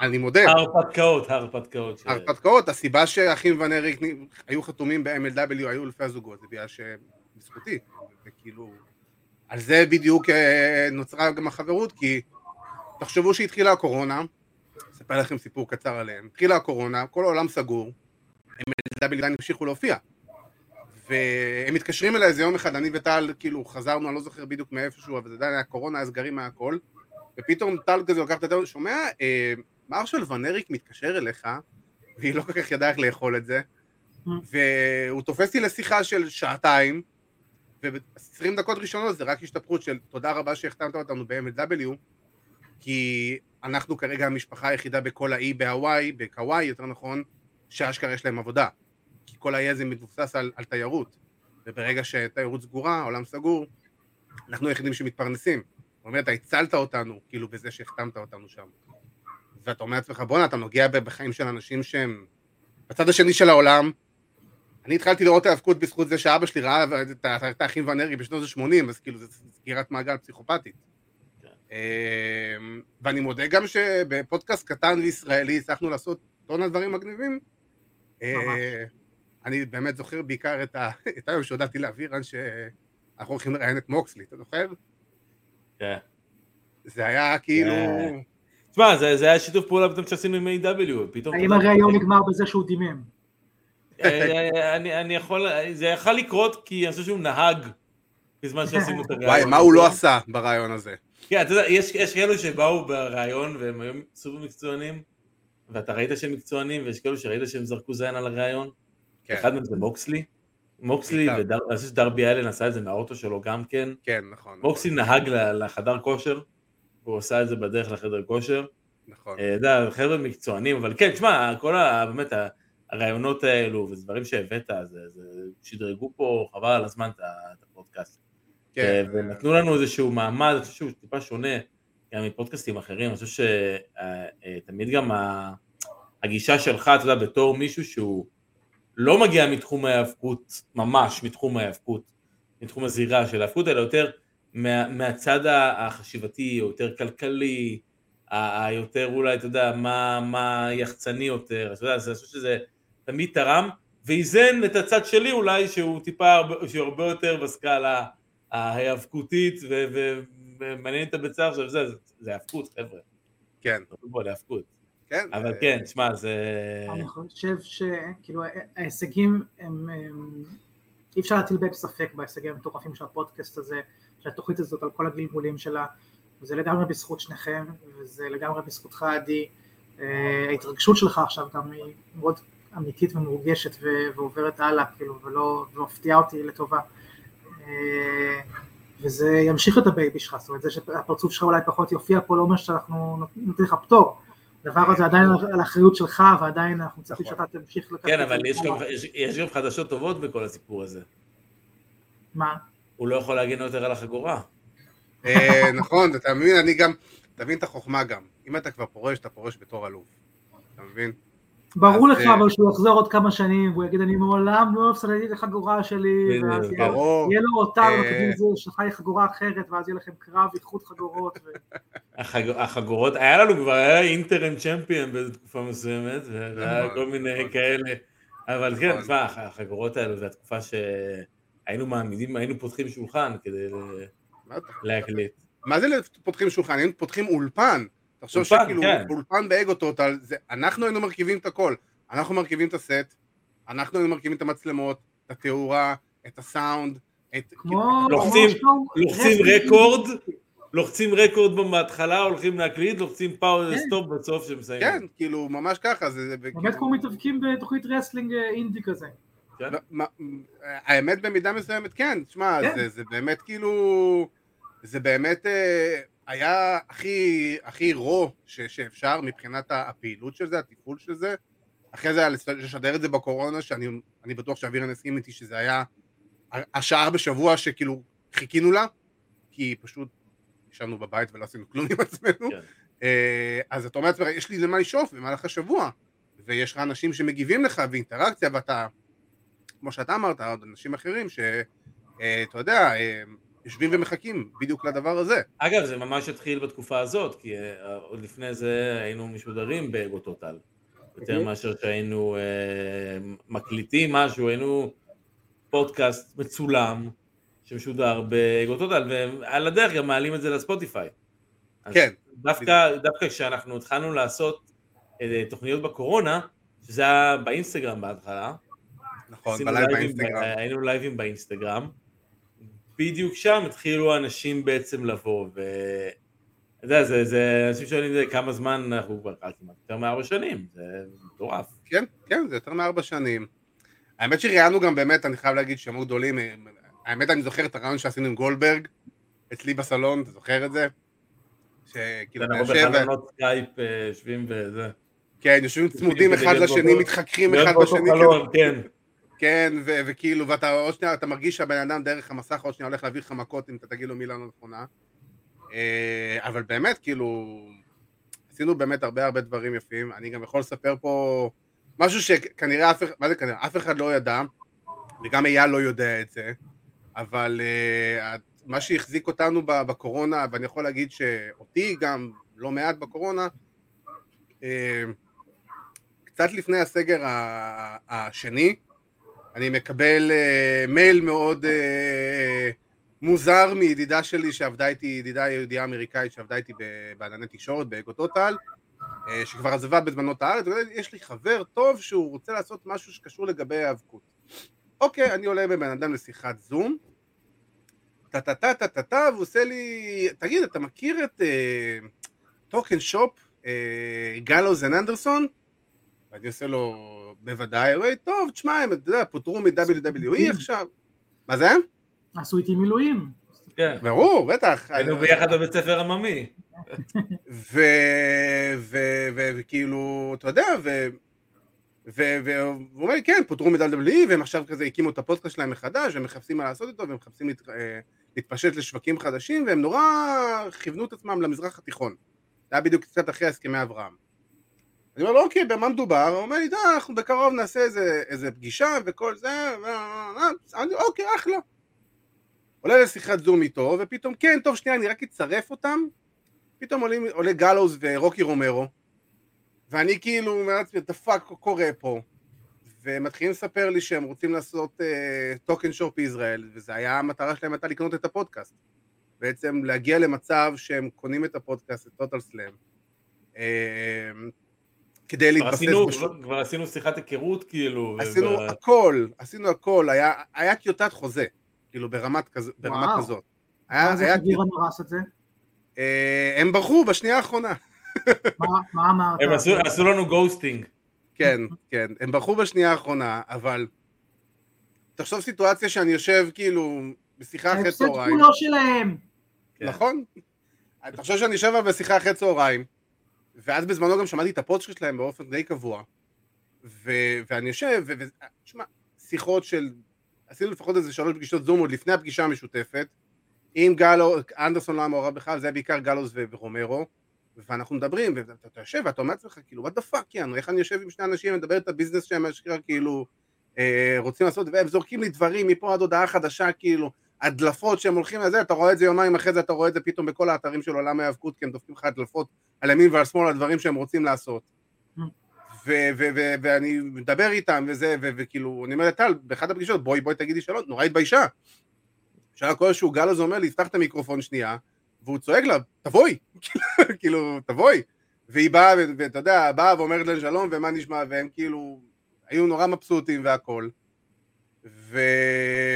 אני מודה, ההרפתקאות, ההרפתקאות. ההרפתקאות, הסיבה שהאחים ון אריק היו חתומים ב-MLW היו אלפי הזוגות, זה בגלל שבזכותי, וכאילו, על זה בדיוק אה, נוצרה גם החברות, כי תחשבו שהתחילה הקורונה, אספר לכם סיפור קצר עליהם, התחילה הקורונה, כל העולם סגור, MLW עדיין המשיכו להופיע, והם מתקשרים אליי איזה יום אחד, אני וטל, כאילו, חזרנו, אני לא זוכר בדיוק מאיפשהו, אבל זה עדיין היה קורונה, היה סגרים, היה הכל, ופתאום טל כזה לוקח את הטלפון, שומע, אה, מרשל ונריק מתקשר אליך, והיא לא כל כך ידעה איך לאכול את זה, והוא תופס אותי לשיחה של שעתיים, וב-20 דקות ראשונות זה רק השתפכות של תודה רבה שהחתמת אותנו ב-MLW, כי אנחנו כרגע המשפחה היחידה בכל האי בהוואי, בקוואי יותר נכון, שאשכרה יש להם עבודה. כי כל האי הזה מבוסס על, על תיירות, וברגע שתיירות סגורה, העולם סגור, אנחנו היחידים שמתפרנסים. זאת אומרת, אתה הצלת אותנו, כאילו, בזה שהחתמת אותנו שם. ואתה אומר לעצמך, בואנה, אתה נוגע בחיים של אנשים שהם בצד השני של העולם. אני התחלתי לראות האבקות בזכות זה שאבא שלי ראה את האחים ונרי בשנות ה-80, אז כאילו, זו סגירת מעגל פסיכופתית. אמ, ואני מודה גם שבפודקאסט קטן וישראלי הצלחנו לעשות טונה דברים מגניבים. אה, אני באמת זוכר בעיקר את היום שהודעתי לאבירן שאנחנו הולכים לראיין את מוקסלי, אתה זוכר? כן. זה היה כאילו... כן. תשמע, זה היה שיתוף פעולה פתאום שעשינו עם A.W. פתאום... האם הראיון נגמר בזה שהוא דימם? אה, אני יכול, זה יכול לקרות כי אני חושב שהוא נהג בזמן שעשינו את הראיון. וואי, מה הוא לא עשה ברעיון הזה? כן, אתה יודע, יש כאלו שבאו בראיון והם היו סופר מקצוענים, ואתה ראית שהם מקצוענים, ויש כאלו שראית שהם זרקו זין על הראיון. כן. אחד מהם זה מוקסלי. מוקסלי, ואני חושב שדרבי אלן עשה את זה מהאוטו שלו גם כן. כן, נכון. מוקסלי נכון. נהג לחדר כושר, הוא עשה את זה בדרך לחדר כושר. נכון. אה, אתה יודע, חבר'ה מקצוענים, אבל כן, תשמע, כל ה... באמת, הרעיונות האלו, וזה דברים שהבאת, זה, זה שדרגו פה, חבל על הזמן את הפודקאסט. כן. ונתנו לנו איזשהו מעמד, אני חושב שהוא טיפה שונה גם מפודקאסטים אחרים, אני חושב שתמיד גם הגישה שלך, אתה יודע, בתור מישהו שהוא לא מגיע מתחום ההיאבקות, ממש מתחום ההיאבקות, מתחום הזירה של ההיאבקות, אלא יותר מה, מהצד החשיבתי, או יותר כלכלי, היותר אולי, אתה יודע, מה, מה יחצני יותר, אתה יודע, אני חושב שזה תמיד תרם, ואיזן את הצד שלי אולי, שהוא טיפה, שהוא הרבה יותר בסקאלה ההיאבקותית, ומעניין את הביצה עכשיו, זה, זה היאבקות, חבר'ה. כן. בוא, להיאבקות. כן. אבל כן, תשמע, זה... אני חושב שכאילו ההישגים הם... אי אפשר להטיל בית ספק בהישגים המטורפים של הפודקאסט הזה, של התוכנית הזאת על כל הגלגולים שלה, וזה לגמרי בזכות שניכם, וזה לגמרי בזכותך עדי. אה, ההתרגשות שלך עכשיו גם היא מאוד אמיתית ומורגשת ועוברת הלאה, כאילו, ולא מפתיעה אותי לטובה. אה, וזה ימשיך את הבייבי שלך, זאת אומרת זה שהפרצוף שלך אולי פחות יופיע פה לא אומר שאנחנו נותנים לך פטור, הדבר הזה עדיין על האחריות שלך ועדיין אנחנו צריכים נכון. שאתה תמשיך לקחת כן, אבל יש גם חדשות טובות בכל הסיפור הזה. מה? הוא לא יכול להגן יותר על החגורה. אה, נכון, אתה מבין, אני גם, תבין את החוכמה גם, אם אתה כבר פורש, אתה פורש בתור אלוף, אתה מבין? ברור לך אה, אבל שהוא יחזור עוד כמה שנים והוא יגיד אני מעולם לא הפסדתי את החגורה שלי ואז יהיה לו אותה אה, שלך חגורה אחרת ואז יהיה לכם קרב איחוד חגורות החגורות היה לנו כבר היה אינטרם צ'מפיון בתקופה מסוימת והיה כל מיני כאלה אבל כן, תשמע, החגורות האלה זה התקופה שהיינו מעמידים, היינו פותחים שולחן כדי להקליט. מה זה פותחים שולחן? היינו פותחים אולפן. תחשוב שכאילו כן. אולפן באגו טוטל, אנחנו היינו מרכיבים את הכל, אנחנו מרכיבים את הסט, אנחנו היינו מרכיבים את המצלמות, את התאורה, את הסאונד, את... כמו... לוחצים, לוחצים record, לוחצים record בהתחלה, הולכים להקליט, לוחצים power כן. stop בסוף שמסיימים. כן, כאילו, ממש ככה. זה באמת כמו מתאבקים בתוכנית wrestling אה, אינדי כזה. כן. האמת במידה מסוימת כן, תשמע, כן. זה באמת כאילו, זה באמת אה, היה הכי, הכי raw ש, שאפשר מבחינת הפעילות של זה, התפעול של זה. אחרי זה היה לשדר את זה בקורונה, שאני בטוח שאבירן הסכים איתי שזה היה השעה בשבוע שכאילו חיכינו לה, כי פשוט ישבנו בבית ולא עשינו כלום עם עצמנו. כן. אה, אז אתה אומר לעצמך, יש לי למה לשאוף במהלך השבוע, ויש לך אנשים שמגיבים לך ואינטראקציה, ואתה, כמו שאתה אמרת, עוד אנשים אחרים, שאתה אה, יודע, אה, יושבים ומחכים בדיוק לדבר הזה. אגב, זה ממש התחיל בתקופה הזאת, כי אה, עוד לפני זה היינו משודרים באגו טוטל. יותר אוקיי. מאשר שהיינו אה, מקליטים משהו, היינו פודקאסט מצולם שמשודר באגו טוטל, ועל הדרך גם מעלים את זה לספוטיפיי. כן. דווקא, דווקא כשאנחנו התחלנו לעשות אה, תוכניות בקורונה, שזה היה באינסטגרם בהתחלה, נכון, בלייב באינסטגרם. היינו לייבים באינסטגרם, בדיוק שם התחילו אנשים בעצם לבוא, ו... אתה יודע, זה, זה, אנשים שואלים כמה זמן אנחנו כבר כמעט יותר מארבע שנים, זה מטורף. כן, כן, זה יותר מארבע שנים. האמת שראיינו גם באמת, אני חייב להגיד שמות גדולים, האמת אני זוכר את הראיון שעשינו עם גולדברג, אצלי בסלון, אתה זוכר את זה? שכאילו אתה אנחנו בחלונות סקייפ אה, יושבים וזה. כן, יושבים צמודים אחד לשני, מתחככים אחד בשני, חלון, כן. כן, ו- וכאילו, ואתה עוד שנייה, אתה מרגיש שהבן אדם דרך המסך עוד שנייה הולך להביא לך מכות אם אתה תגיד לו מילה לא נכונה. אה, אבל באמת, כאילו, עשינו באמת הרבה הרבה דברים יפים. אני גם יכול לספר פה משהו שכנראה אף אחד, מה זה כנראה? אף אחד לא ידע, וגם אייל לא יודע את זה, אבל אה, מה שהחזיק אותנו בקורונה, ואני יכול להגיד שאותי גם לא מעט בקורונה, אה, קצת לפני הסגר השני, אני מקבל uh, מייל מאוד uh, מסר מידידה שלי שעבדה איתי, ידידה יהודייה אמריקאית שעבדה איתי בענני תקשורת, באגו טוטל, uh, שכבר עזבה בזמנו את הארץ, ויש לי חבר טוב שהוא רוצה לעשות משהו שקשור לגבי האבקות. אוקיי, אני עולה בבן אדם לשיחת זום, טה טה טה טה טה טה, והוא עושה לי, תגיד, אתה מכיר את Talk'n Shop, Gallows and Anderson? ואני עושה לו, בוודאי, הוא אומר, טוב, תשמע, הם, אתה יודע, פוטרו מ-WWE עכשיו. מה זה? עשו איתי מילואים. כן. ברור, בטח. היינו ביחד בבית ספר עממי. וכאילו, אתה יודע, ו... ו- והוא אומר כן, פוטרו מ-WWE, והם עכשיו כזה הקימו את הפודקאסט שלהם מחדש, והם מחפשים מה לעשות איתו, והם מחפשים אה, להתפשט לשווקים חדשים, והם נורא כיוונו את עצמם למזרח התיכון. זה היה בדיוק קצת אחרי הסכמי אברהם. אני אומר לו, אוקיי, במה מדובר? הוא אומר לי, די, אנחנו בקרוב נעשה איזה, איזה פגישה וכל זה. אני, אוקיי, אחלה. עולה לשיחת זום איתו, ופתאום, כן, טוב, שנייה, אני רק אצרף אותם. פתאום עולים, עולה גלוז ורוקי רומרו, ואני כאילו אומר לעצמי, the fuck קורה פה? ומתחילים לספר לי שהם רוצים לעשות טוקן שופ בישראל, וזה היה, המטרה שלהם הייתה לקנות את הפודקאסט. בעצם להגיע למצב שהם קונים את הפודקאסט, את טוטל סלאם, כדי כבר להתבסס עשינו- בשוק. כבר עשינו שיחת היכרות, כאילו. עשינו וב- הכל, עשינו הכל, היה, היה טיוטת חוזה, כאילו ברמת, כז, ברמת וואו. כזאת. היה, מה זה חבירה הרס את זה? אה, הם ברחו בשנייה האחרונה, מה- מה אמרת? הם עשו- עשו לנו ghosting. כן, כן, הם ברחו בשנייה האחרונה, אבל תחשוב סיטואציה שאני יושב כאילו בשיחה אחרי ההפסד צהריים, כולו שלהם. כן. נכון? תחשוב שאני יושב בשיחה אחרי צהריים, ואז בזמנו גם שמעתי את הפודקאסט שלהם באופן די קבוע, ו- ואני יושב, ו... ו- תשמע, שיחות של, עשינו לפחות איזה שלוש פגישות זום עוד לפני הפגישה המשותפת, עם גלו, אנדרסון לא היה מעורב בכלל, זה היה בעיקר גלוס ורומרו, ואנחנו מדברים, ואתה אתה יושב ואתה אומר לעצמך, כאילו, what the fuck, יאנו, איך אני יושב עם שני אנשים ומדבר את הביזנס שהם כאילו, אה, רוצים לעשות, והם זורקים לי דברים מפה עד הודעה חדשה, כאילו, הדלפות שהם הולכים לזה, אתה רואה את זה יומיים אחרי זה, אתה רואה את זה פתאום בכל האתרים של עולם ההיאבקות, כי הם דופקים לך הדלפות על ימין ועל שמאל, על דברים שהם רוצים לעשות. ו- ו- ו- ואני מדבר איתם וזה, וכאילו, אני אומר לטל, באחת הפגישות, בואי, בואי תגידי שלום, נורא התביישה. שאלה כלשהו, גל אז אומר לי, יפתח את המיקרופון שנייה, והוא צועק לה, תבואי, כאילו, תבואי. והיא באה, ואתה יודע, באה ואומרת להם שלום, ומה נשמע, והם כאילו, היו נורא מבסוטים והכל. ו...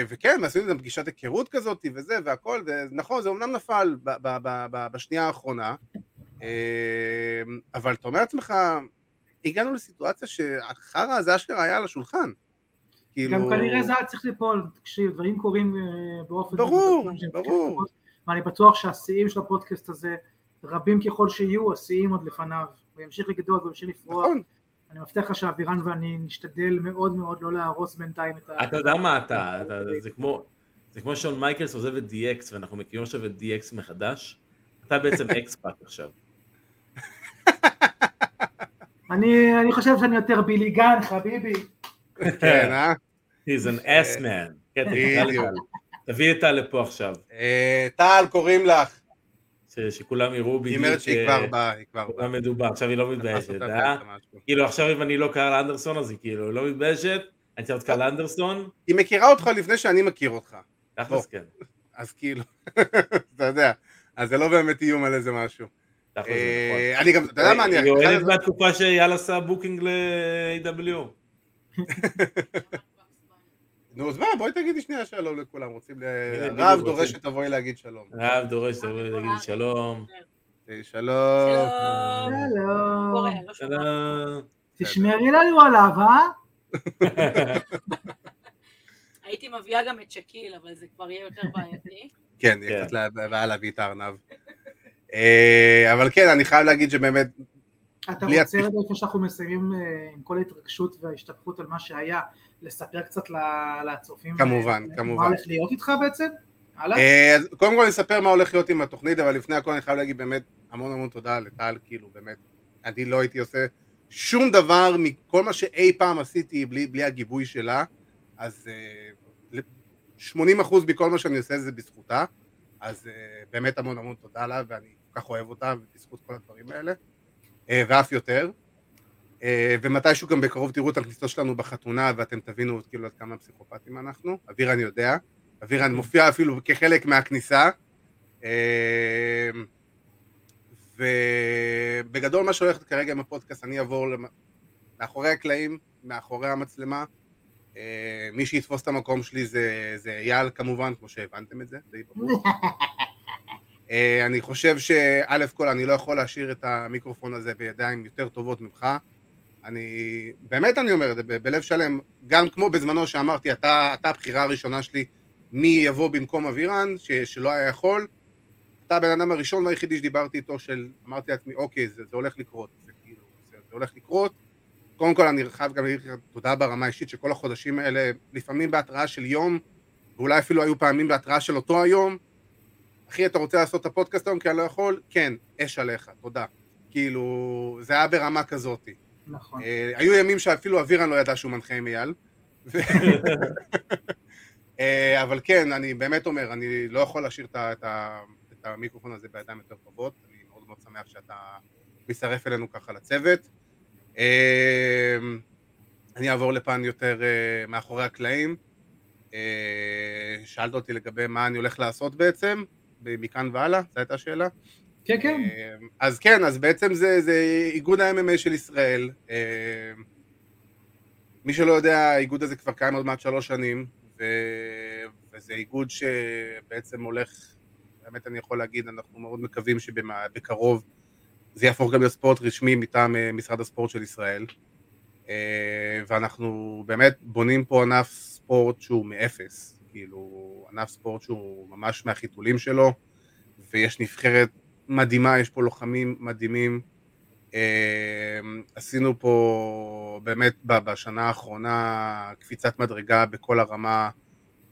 וכן, עשינו גם פגישת היכרות כזאת וזה והכל, ונכון, זה אומנם נפל ב- ב- ב- ב- בשנייה האחרונה, אה, אבל אתה אומר לעצמך, הגענו לסיטואציה שהחרא הזה אשכרה היה על השולחן. כאילו... גם כנראה זה היה צריך ליפול, תקשיב, דברים קורים אה, באופן... ברור, ברור. ואני בטוח שהשיאים של הפודקאסט הזה, רבים ככל שיהיו, השיאים עוד לפניו, וימשיך לגדול וימשיך לפרוח. נכון, אני מבטיח לך שאבירן ואני נשתדל מאוד מאוד לא להרוס בינתיים את ה... אתה יודע מה אתה, אתה- זה כמו, זה כמו שון מייקלס עוזב את DX ואנחנו מכירים עכשיו את DX מחדש, אתה בעצם אקספאק עכשיו. אני אני חושב שאני יותר בילי גן, חביבי. כן, אה? He's an ass man. כן. תביא את טל לפה עכשיו, אה, טל, קוראים לך. שכולם יראו היא בדיוק אומרת שהיא אה, כבר באה, היא כבר באה. מדובר, עכשיו היא לא מתביישת, אה? כאילו עכשיו אם אני לא קרל אנדרסון אז היא כאילו לא מתביישת, אני צריך להיות קרל אנדרסון, היא מכירה אותך לפני שאני מכיר אותך, תכלס כן, אז כאילו, אתה יודע, אז זה לא באמת איום על איזה משהו. זה נכון. אה, אני גם, אתה יודע מה, אני... היא אוהדת מהתקופה שאייל עשה booking ל-AW. נו, אז מה, בואי תגידי שנייה שלום לכולם, רוצים ל... רב דורש. שתבואי להגיד שלום. רב דורש, תבואי להגיד שלום. אה, שלום. שלום. לא. שלום. תשמרי לנו עליו, אה? הייתי מביאה גם את שקיל, אבל זה כבר יהיה יותר בעייתי. כן, יהיה כן. קצת בעיה להביא את הארנב. אה, אבל כן, אני חייב להגיד שבאמת, אתה רוצה רגע שאנחנו מסיימים אה, עם כל ההתרגשות וההשתפכות על מה שהיה, לספר קצת לצופים? כמובן, אה, כמובן. מה הולך להיות איתך בעצם? אה, אז קודם כל אני אספר מה הולך להיות עם התוכנית, אבל לפני הכל אני חייב להגיד באמת המון המון תודה לטל, כאילו באמת, אני לא הייתי עושה שום דבר מכל מה שאי פעם עשיתי בלי, בלי הגיבוי שלה, אז אה, 80% מכל מה שאני עושה זה בזכותה, אז אה, באמת המון המון תודה לה, ואני כל כך אוהב אותה, ובזכות כל הדברים האלה, אה, ואף יותר. אה, ומתישהו גם בקרוב תראו את הכניסות שלנו בחתונה, ואתם תבינו כאילו עד כמה פסיכופטים אנחנו, אני יודע. אבירן מופיע אפילו כחלק מהכניסה. אה, ובגדול מה שהולך כרגע עם הפודקאסט, אני אעבור מאחורי הקלעים, מאחורי המצלמה. אה, מי שיתפוס את המקום שלי זה, זה אייל כמובן, כמו שהבנתם את זה, די ברור. אני חושב שא' כל אני לא יכול להשאיר את המיקרופון הזה בידיים יותר טובות ממך. אני, באמת אני אומר את זה, בלב שלם, גם כמו בזמנו שאמרתי, אתה, אתה הבחירה הראשונה שלי מי יבוא במקום אבירן, ש, שלא היה יכול. אתה הבן אדם הראשון והיחידי שדיברתי איתו, של אמרתי לעצמי, אוקיי, זה, זה הולך לקרות, זה כאילו, זה, זה הולך לקרות. קודם כל אני חייב גם להגיד לך תודה ברמה האישית שכל החודשים האלה, לפעמים בהתראה של יום, ואולי אפילו היו פעמים בהתראה של אותו היום, אחי, אתה רוצה לעשות את הפודקאסט היום כי אני לא יכול? כן, אש עליך, תודה. כאילו, זה היה ברמה כזאת. נכון. אה, היו ימים שאפילו אבירן לא ידע שהוא מנחה עם אייל. אה, אבל כן, אני באמת אומר, אני לא יכול להשאיר את המיקרופון הזה בידיים יותר טובות, אני מאוד מאוד שמח שאתה מצטרף אלינו ככה לצוות. אה, אני אעבור לפן יותר מאחורי הקלעים. שאלת אותי לגבי מה אני הולך לעשות בעצם, מכאן והלאה, זו הייתה השאלה? כן, כן. אה, אז כן, אז בעצם זה, זה איגוד ה-MMA של ישראל. אה, מי שלא יודע, האיגוד הזה כבר קיים עוד מעט שלוש שנים, ו... וזה איגוד שבעצם הולך, באמת אני יכול להגיד, אנחנו מאוד מקווים שבקרוב זה יהפוך גם להיות ספורט רשמי מטעם אה, משרד הספורט של ישראל. אה, ואנחנו באמת בונים פה ענף ספורט שהוא מאפס, כאילו ענף ספורט שהוא ממש מהחיתולים שלו, ויש נבחרת מדהימה, יש פה לוחמים מדהימים. אה, עשינו פה באמת בשנה האחרונה קפיצת מדרגה בכל הרמה,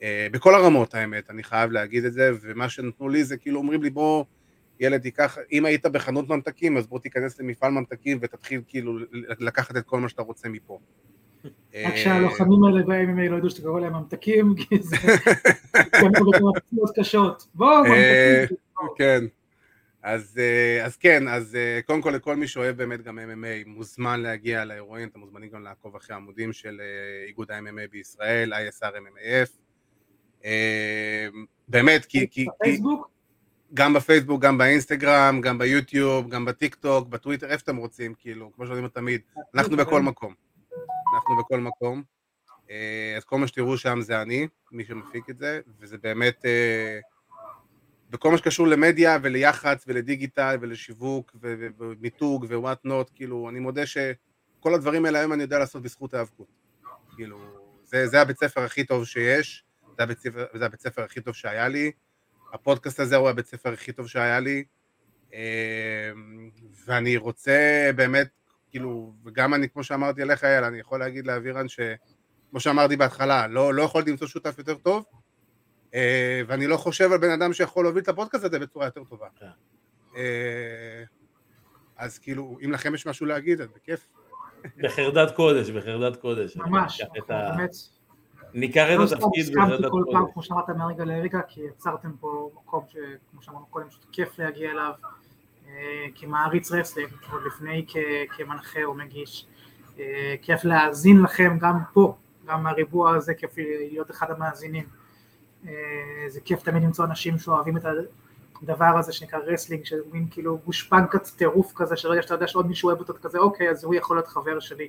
אה, בכל הרמות האמת, אני חייב להגיד את זה, ומה שנתנו לי זה כאילו אומרים לי בוא ילד תיקח, אם היית בחנות ממתקים אז בוא תיכנס למפעל ממתקים ותתחיל כאילו לקחת את כל מה שאתה רוצה מפה. רק אה, שהלוחמים האלה ב-MMA לא ידעו שאתה קורא להם ממתקים, כי זה גם קשות. בואו, אה, ממתקים. כן. אז, אה, אז כן, אז אה, קודם כל לכל מי שאוהב באמת גם MMA, מוזמן להגיע לאירועים, אתם מוזמנים גם לעקוב אחרי העמודים של אה, איגוד ה-MMA בישראל, ISR MMAF. באמת, כי, כי, כי בפייסבוק? גם בפייסבוק, גם באינסטגרם, גם ביוטיוב, גם בטיק טוק, בטוויטר, איפה שאתם רוצים, כאילו, כמו שאומרים תמיד, אנחנו בכל מקום. אנחנו בכל מקום. אז כל מה שתראו שם זה אני, מי שמפיק את זה, וזה באמת, אה, בכל מה שקשור למדיה וליח"צ ולדיגיטל ולשיווק ומיתוג ווואט נוט, כאילו, אני מודה שכל הדברים האלה היום אני יודע לעשות בזכות ההיאבקות. כאילו, זה, זה הבית ספר הכי טוב שיש, זה הבית ספר, זה הבית ספר הכי טוב שהיה לי, הפודקאסט הזה הוא הבית ספר הכי טוב שהיה לי, אה, ואני רוצה באמת, כאילו, וגם אני, כמו שאמרתי עליך, אייל, אני יכול להגיד לאבירן ש... כמו שאמרתי בהתחלה, לא, לא יכולתי למצוא שותף יותר טוב, ואני לא חושב על בן אדם שיכול להוביל את הפודקאסט הזה בצורה יותר טובה. כן. אה, אז כאילו, אם לכם יש משהו להגיד, אז בכיף. בחרדת קודש, בחרדת קודש. ממש. באמת ניקח לא את סתם התפקיד בחרדת כל פעם, קודש. כמו שאמרת מהרגע לרגע, כי יצרתם פה מקום שכמו שאמרנו קודם, פשוט כיף להגיע אליו, אה, כמעריץ wrestling, עוד לפני כמנחה או מגיש. אה, כיף להאזין לכם גם פה, גם מהריבוע הזה, כיף להיות אחד המאזינים. אה, זה כיף תמיד למצוא אנשים שאוהבים את הדבר הזה שנקרא wrestling, שזה מין כאילו גושפנקת טירוף כזה, שברגע שאתה יודע שעוד מישהו אוהב אותו כזה, אוקיי, אז הוא יכול להיות חבר שלי.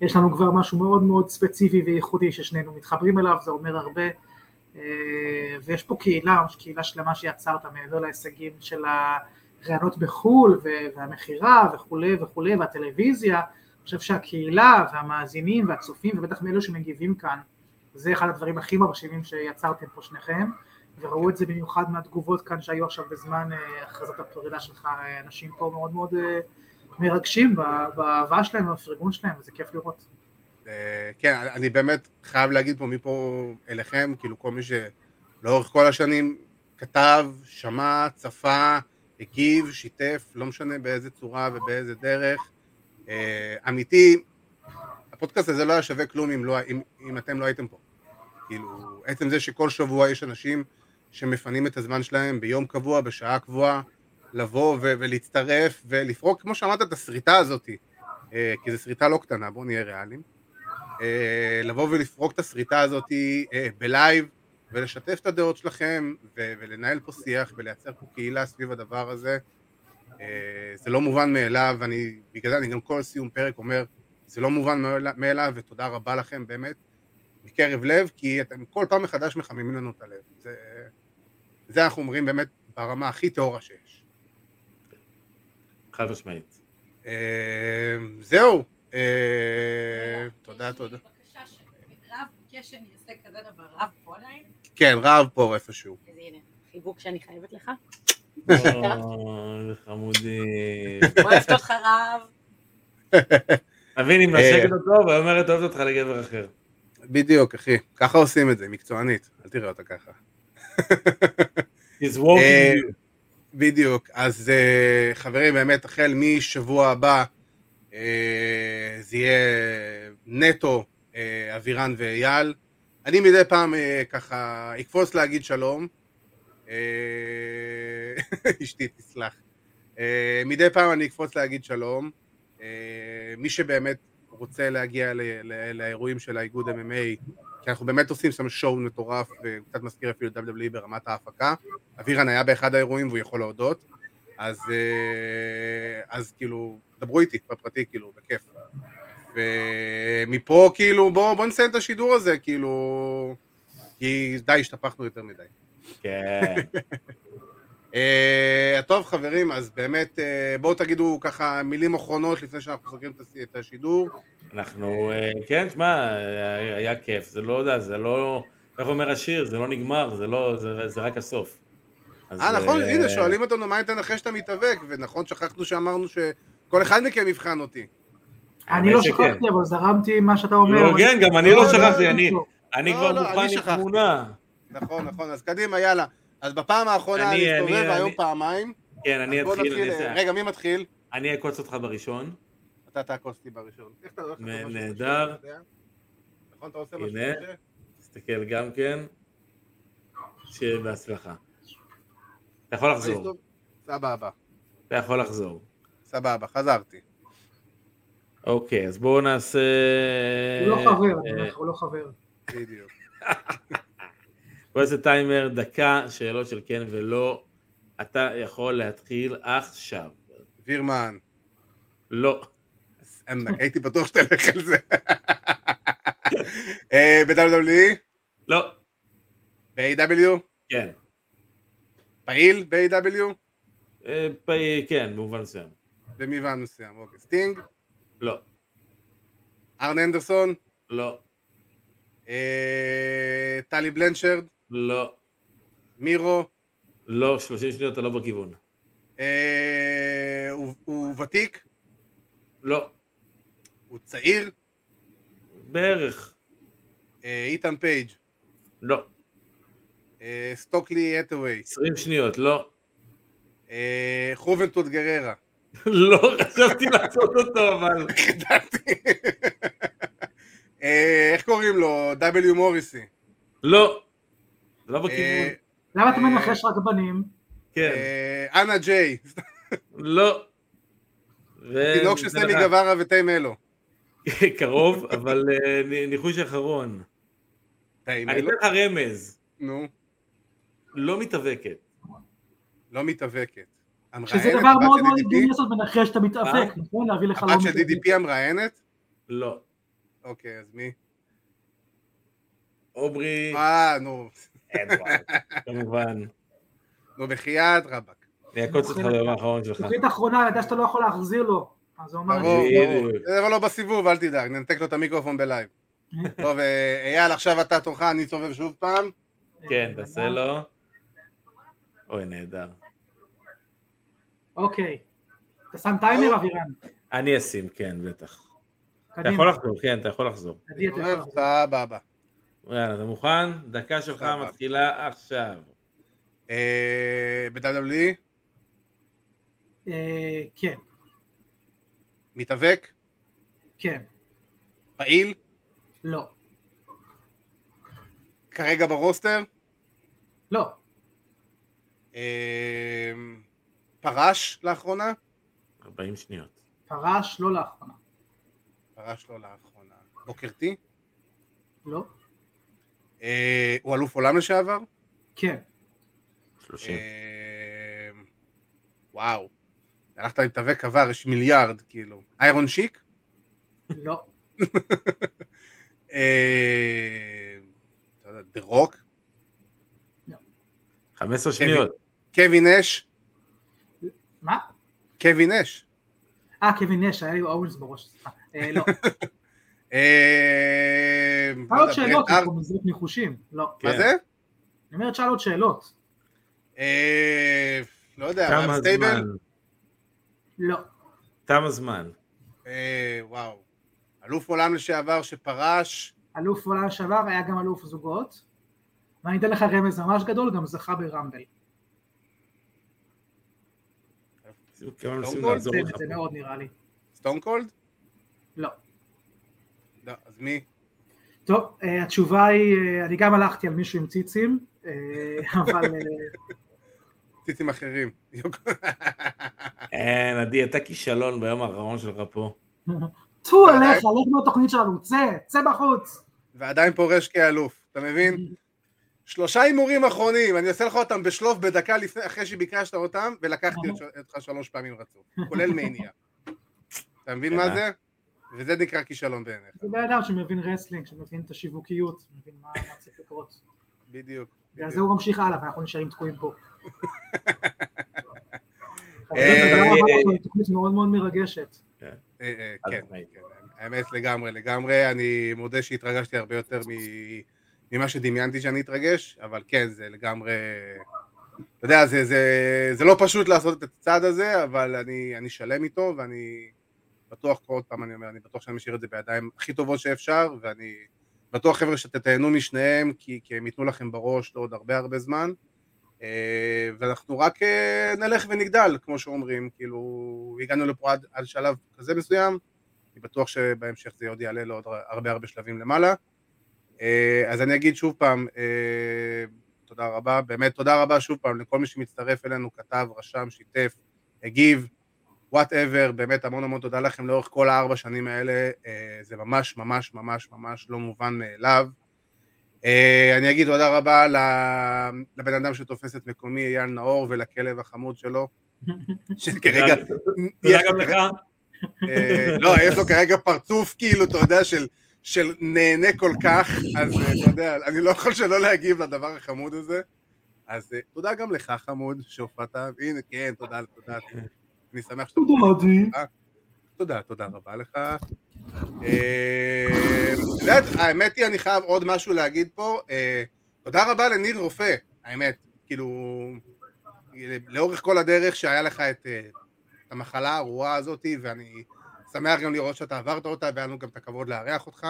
יש לנו כבר משהו מאוד מאוד ספציפי וייחודי ששנינו מתחברים אליו, זה אומר הרבה. אה, ויש פה קהילה, קהילה שלמה שיצרת מעבר להישגים של הראיונות בחו"ל והמכירה וכולי וכולי והטלוויזיה. אני חושב שהקהילה והמאזינים והצופים ובטח מאלו שמגיבים כאן, זה אחד הדברים הכי מרשימים שיצרתם פה שניכם. וראו את זה במיוחד מהתגובות כאן שהיו עכשיו בזמן אה, הכרזת הפרידה שלך, אה, אנשים פה מאוד מאוד אה, מרגשים באהבה שלהם ובפרגון שלהם, וזה כיף לראות. כן, אני באמת חייב להגיד פה מפה אליכם, כאילו כל מי שלאורך כל השנים כתב, שמע, צפה, הגיב, שיתף, לא משנה באיזה צורה ובאיזה דרך. אמיתי, הפודקאסט הזה לא היה שווה כלום אם, לא, אם, אם אתם לא הייתם פה. כאילו, עצם זה שכל שבוע יש אנשים שמפנים את הזמן שלהם ביום קבוע, בשעה קבועה, לבוא ו- ולהצטרף ולפרוק, כמו שאמרת, את הסריטה הזאת, אה, כי זו סריטה לא קטנה, בואו נהיה ריאליים. אה, לבוא ולפרוק את הסריטה הזאת אה, בלייב ולשתף את הדעות שלכם ו- ולנהל פה שיח ולייצר פה קהילה סביב הדבר הזה. אה, זה לא מובן מאליו, ואני, בגלל זה אני גם כל סיום פרק אומר, זה לא מובן מאל- מאליו, ותודה רבה לכם באמת, מקרב לב, כי אתם כל פעם מחדש מחממים לנו את הלב. זה, זה אנחנו אומרים באמת ברמה הכי טהורה שיש. חד משמעית. אה, זהו, אה, תודה, תודה. בבקשה, רב ביקש שאני אעשה כזה דבר, רב פה עליי? כן, רב פה איפשהו. אז הנה, חיבוק שאני חייבת לך. אוי, חמודי. אוהבת אותך רב. תבין, אם אה. נשקת אותו, והיא אומרת אוהבת אותך לגבר אחר. בדיוק, אחי. ככה עושים את זה, מקצוענית. אל תראה אותה ככה. He's walking אה, you. בדיוק. אז אה, חברים, באמת, החל משבוע הבא, זה יהיה נטו אבירן ואייל. אני מדי פעם ככה אקפוץ להגיד שלום. אשתי תסלח. מדי פעם אני אקפוץ להגיד שלום. אה, מי שבאמת רוצה להגיע לאירועים של האיגוד MMA, כי אנחנו באמת עושים שם שואו מטורף, וקצת מזכיר אפילו WWE ברמת ההפקה. אבירן היה באחד האירועים והוא יכול להודות. אז, אה, אז כאילו, דברו איתי בפרטי, כאילו, בכיף. ומפה, כאילו, בואו בוא נסיים את השידור הזה, כאילו... כי די, השתפכנו יותר מדי. כן. Uh, טוב חברים, אז באמת uh, בואו תגידו ככה מילים אחרונות לפני שאנחנו סוגרים את השידור. אנחנו, אה, כן, שמע, היה- היה כיף, זה לא יודע, זה לא, איך אומר השיר, זה לא נגמר, זה לא, זה- זה רק הסוף. אה נכון, הנה שואלים אותנו מה ניתן אחרי שאתה מתאבק, ונכון שכחנו שאמרנו שכל אחד מכם יבחן אותי. אני לא. שכחתי, אבל זרמתי מה שאתה אומר. לא, אבל- כן, גם אני לא שכחתי, אני- לא. אני לא, כבר לא, מוכן עם. תמונה. נכון, נכון, אז קדימה, יאללה. אז בפעם האחרונה אני- אני- והיום אני- פעמיים. כן, אני אתחיל, רגע, מי מתחיל? אני אעקוץ אותך בראשון. אתה תעקוץ אותי בראשון. איך אתה הולך לעשות משהו נהדר. נכון, אתה עושה משהו הנה. כזה? תסתכל גם כן. שיהיה בהצלחה. אתה יכול לחזור, סבבה, אתה יכול לחזור. סבבה, חזרתי. אוקיי, אז בואו נעשה... הוא לא חבר, אה, הוא לא חבר. בדיוק. בוא נעשה טיימר, דקה, שאלות של כן ולא. אתה יכול להתחיל עכשיו. וירמן. לא. עמק, הייתי בטוח שתלך על זה. אה, ב-WWE? לא. ב-AEW? כן. פעיל ב-AEW? אה, פ- כן, במובן מסוים. במובן מסוים, אוקיי. סטינג? לא. ארן אנדרסון? לא. אה, טולי בלנשרד? לא. מירו? לא, 30 שניות אתה לא בכיוון. אה, הוא- הוא ותיק? לא. הוא צעיר? בערך. אה, איתן פייג'? לא. אה, סטוקלי האת'ווי? 20 שניות, לא. אה, חובנטוד גררה? לא, חשבתי לעשות אותו, אבל... ידעתי. אה, איך קוראים לו? W מוריסי. לא. לא אה, בכיוון. למה אתה אה, מנחש רק בנים? כן. אה, אנה ג'יי. לא. תינוק של סמי גווארה וטי מלו. קרוב, אבל אה, ניחוש אחרון. אני? אתן לך רמז. נו, לא מתאבקת. לא מתאבקת. שזה דבר מאוד מאוד? הגיוני לעשות מנחש שאתה אה? מתאבק, נכון? להביא לך לא הבת של. DDP המראיינת? לא. אוקיי, אז מי? עוברי אה, נו. כמובן. נו, בחייאת רבאק. אני אעקוץ אותך ביום האחרון שלך. תוכנית אחרונה, ידע שאתה לא יכול להחזיר לו. אז הוא אמר לי, ברור. זה לא בסיבוב, אל תדאג, ננתק לו את המיקרופון בלייב. טוב, אה, אייל, עכשיו אתה תורך, אני סובב שוב פעם. כן, תעשה לו. אוי, נהדר. אוקיי. אתה שם טיימר, אבירן? אני אשים, כן, בטח. אתה. יכול לחזור, כן, אתה יכול לחזור. עדי, אתה יכול לחזור. סבבה. יאללה, אתה מוכן? דקה שלך. מתחילה עכשיו. אה, ב-WWE, אה, כן, מתאבק, כן, פעיל, לא, כרגע ברוסטר, לא, אה, פרש לאחרונה, 40 שניות. פרש, לא לאחרונה. פרש לא לאחרונה. בוקר טי, לא, אה, הוא אלוף עולם לשעבר, כן, 30. אה, וואו, הלכת להתאבק עבר, יש מיליארד, כאילו. איירון שיק, לא, אתה יודע, דה רוק, 15 שניות. קווין אש, מה? קווין אש. אה, קווין נש, היה לי אורנס בראש, סליחה. אה, לא. אה, שאל לא עוד יודע, שאלות, ברט אנחנו מזרוק ניחושים. לא. מה כן. זה? אני אומרת, שאל עוד שאלות. אה, לא יודע, רב סטייבל? לא, תם הזמן. אה, וואו. אלוף עולם לשעבר שפרש, אלוף עולם לשעבר היה גם אלוף זוגות. ואני אתן לך רמז ממש גדול, גם זכה ברמבל. זה. מאוד נראה לי. סטון קולד? לא. לא, אז מי? טוב, אה, התשובה היא, אה, אני גם הלכתי על מישהו עם ציצים, אה, אבל ציצים אחרים. אין, עדי, אתה כישלון ביום האחרון שלך פה. טו עליך, לך מהתוכנית שלנו, צא, צא בחוץ. ועדיין פורש כאלוף, אתה מבין? שלושה הימורים אחרונים, אני עושה לך אותם בשלוף בדקה לפני, אחרי שביקשת אותם, ולקחתי אותך שלוש פעמים רצוף, כולל מניה. אתה מבין מה זה? וזה נקרא כישלון בעיניך, זה בן אדם שמבין wrestling, שמבין את השיווקיות, שמבין מה מה צריך לקרות. בדיוק. בגלל זה הוא ממשיך הלאה, ואנחנו נשארים תקועים פה. אה, תוכנית מאוד מאוד מרגשת. אה, אה, אז כן. כן, האמת לגמרי, לגמרי, אני מודה שהתרגשתי הרבה יותר מ- ממה שדמיינתי שאני אתרגש, אבל כן, זה לגמרי, אתה יודע, זה, זה, זה לא פשוט לעשות את הצעד הזה, אבל אני, אני שלם איתו, ואני בטוח, עוד פעם אני אומר, אני בטוח שאני משאיר את זה בידיים הכי טובות שאפשר, ואני בטוח חבר'ה שתתהנו משניהם, כי, כי הם ייתנו לכם בראש לעוד הרבה הרבה זמן, אה, ואנחנו רק אה, נלך ונגדל, כמו שאומרים, כאילו, הגענו לפה עד, עד שלב כזה מסוים, אני בטוח שבהמשך זה עוד יעלה לעוד הרבה הרבה שלבים למעלה. אה, אז אני אגיד שוב פעם, תודה רבה, באמת תודה רבה שוב פעם לכל מי שמצטרף אלינו, כתב, רשם, שיתף, הגיב, וואטאבר, באמת המון המון תודה לכם לאורך כל הארבע שנים האלה, אה, זה ממש ממש ממש ממש לא מובן מאליו. אה, אני אגיד תודה רבה לבן אדם שתופס את מקומי, אייל נאור, ולכלב החמוד שלו, שכרגע... תודה גם לך. אה, לא, יש לו כרגע פרצוף כאילו, אתה יודע, של, של נהנה כל כך, אז אתה יודע, אני לא יכול שלא להגיב לדבר החמוד הזה. אז תודה גם לך, חמוד, שהופעת. הנה, כן, תודה, תודה. אני שמח שאתה... תודה, עדי. תודה, תודה רבה לך. אה, האמת היא, אני חייב עוד משהו להגיד פה. אה, תודה רבה לניר רופא, האמת. כאילו, לאורך כל הדרך שהיה לך את אה, המחלה הארורה הזאת, ואני שמח גם לראות שאתה עברת אותה, והיה לנו גם את הכבוד לארח אותך.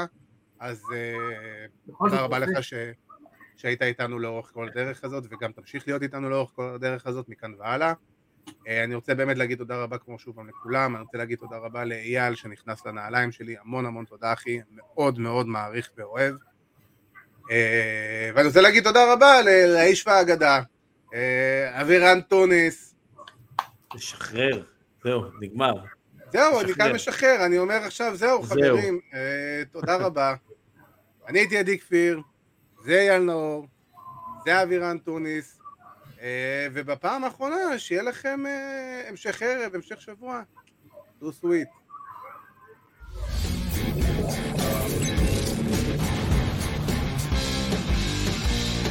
אז אה, תודה רבה. לך ש... שהיית איתנו לאורך כל הדרך הזאת, וגם תמשיך להיות איתנו לאורך כל הדרך הזאת מכאן והלאה. אה, אני רוצה באמת להגיד תודה רבה כמו שוב פעם לכולם, אני רוצה להגיד תודה רבה לאייל שנכנס לנעליים שלי, המון המון תודה אחי, מאוד מאוד מעריך ואוהב. אה, ואני רוצה להגיד תודה רבה לאיש והאגדה, אה, אבירן טוניס. לשחרר. זהו, נגמר. זהו, אני משחרר. כאן משחרר, אני אומר עכשיו, זהו. חברים, אה, תודה רבה. אני הייתי עדי כפיר, זה אייל נאור, זה אבירן טוניס, אה, ובפעם האחרונה, שיהיה לכם אה, המשך ערב, המשך שבוע. דו סוויט.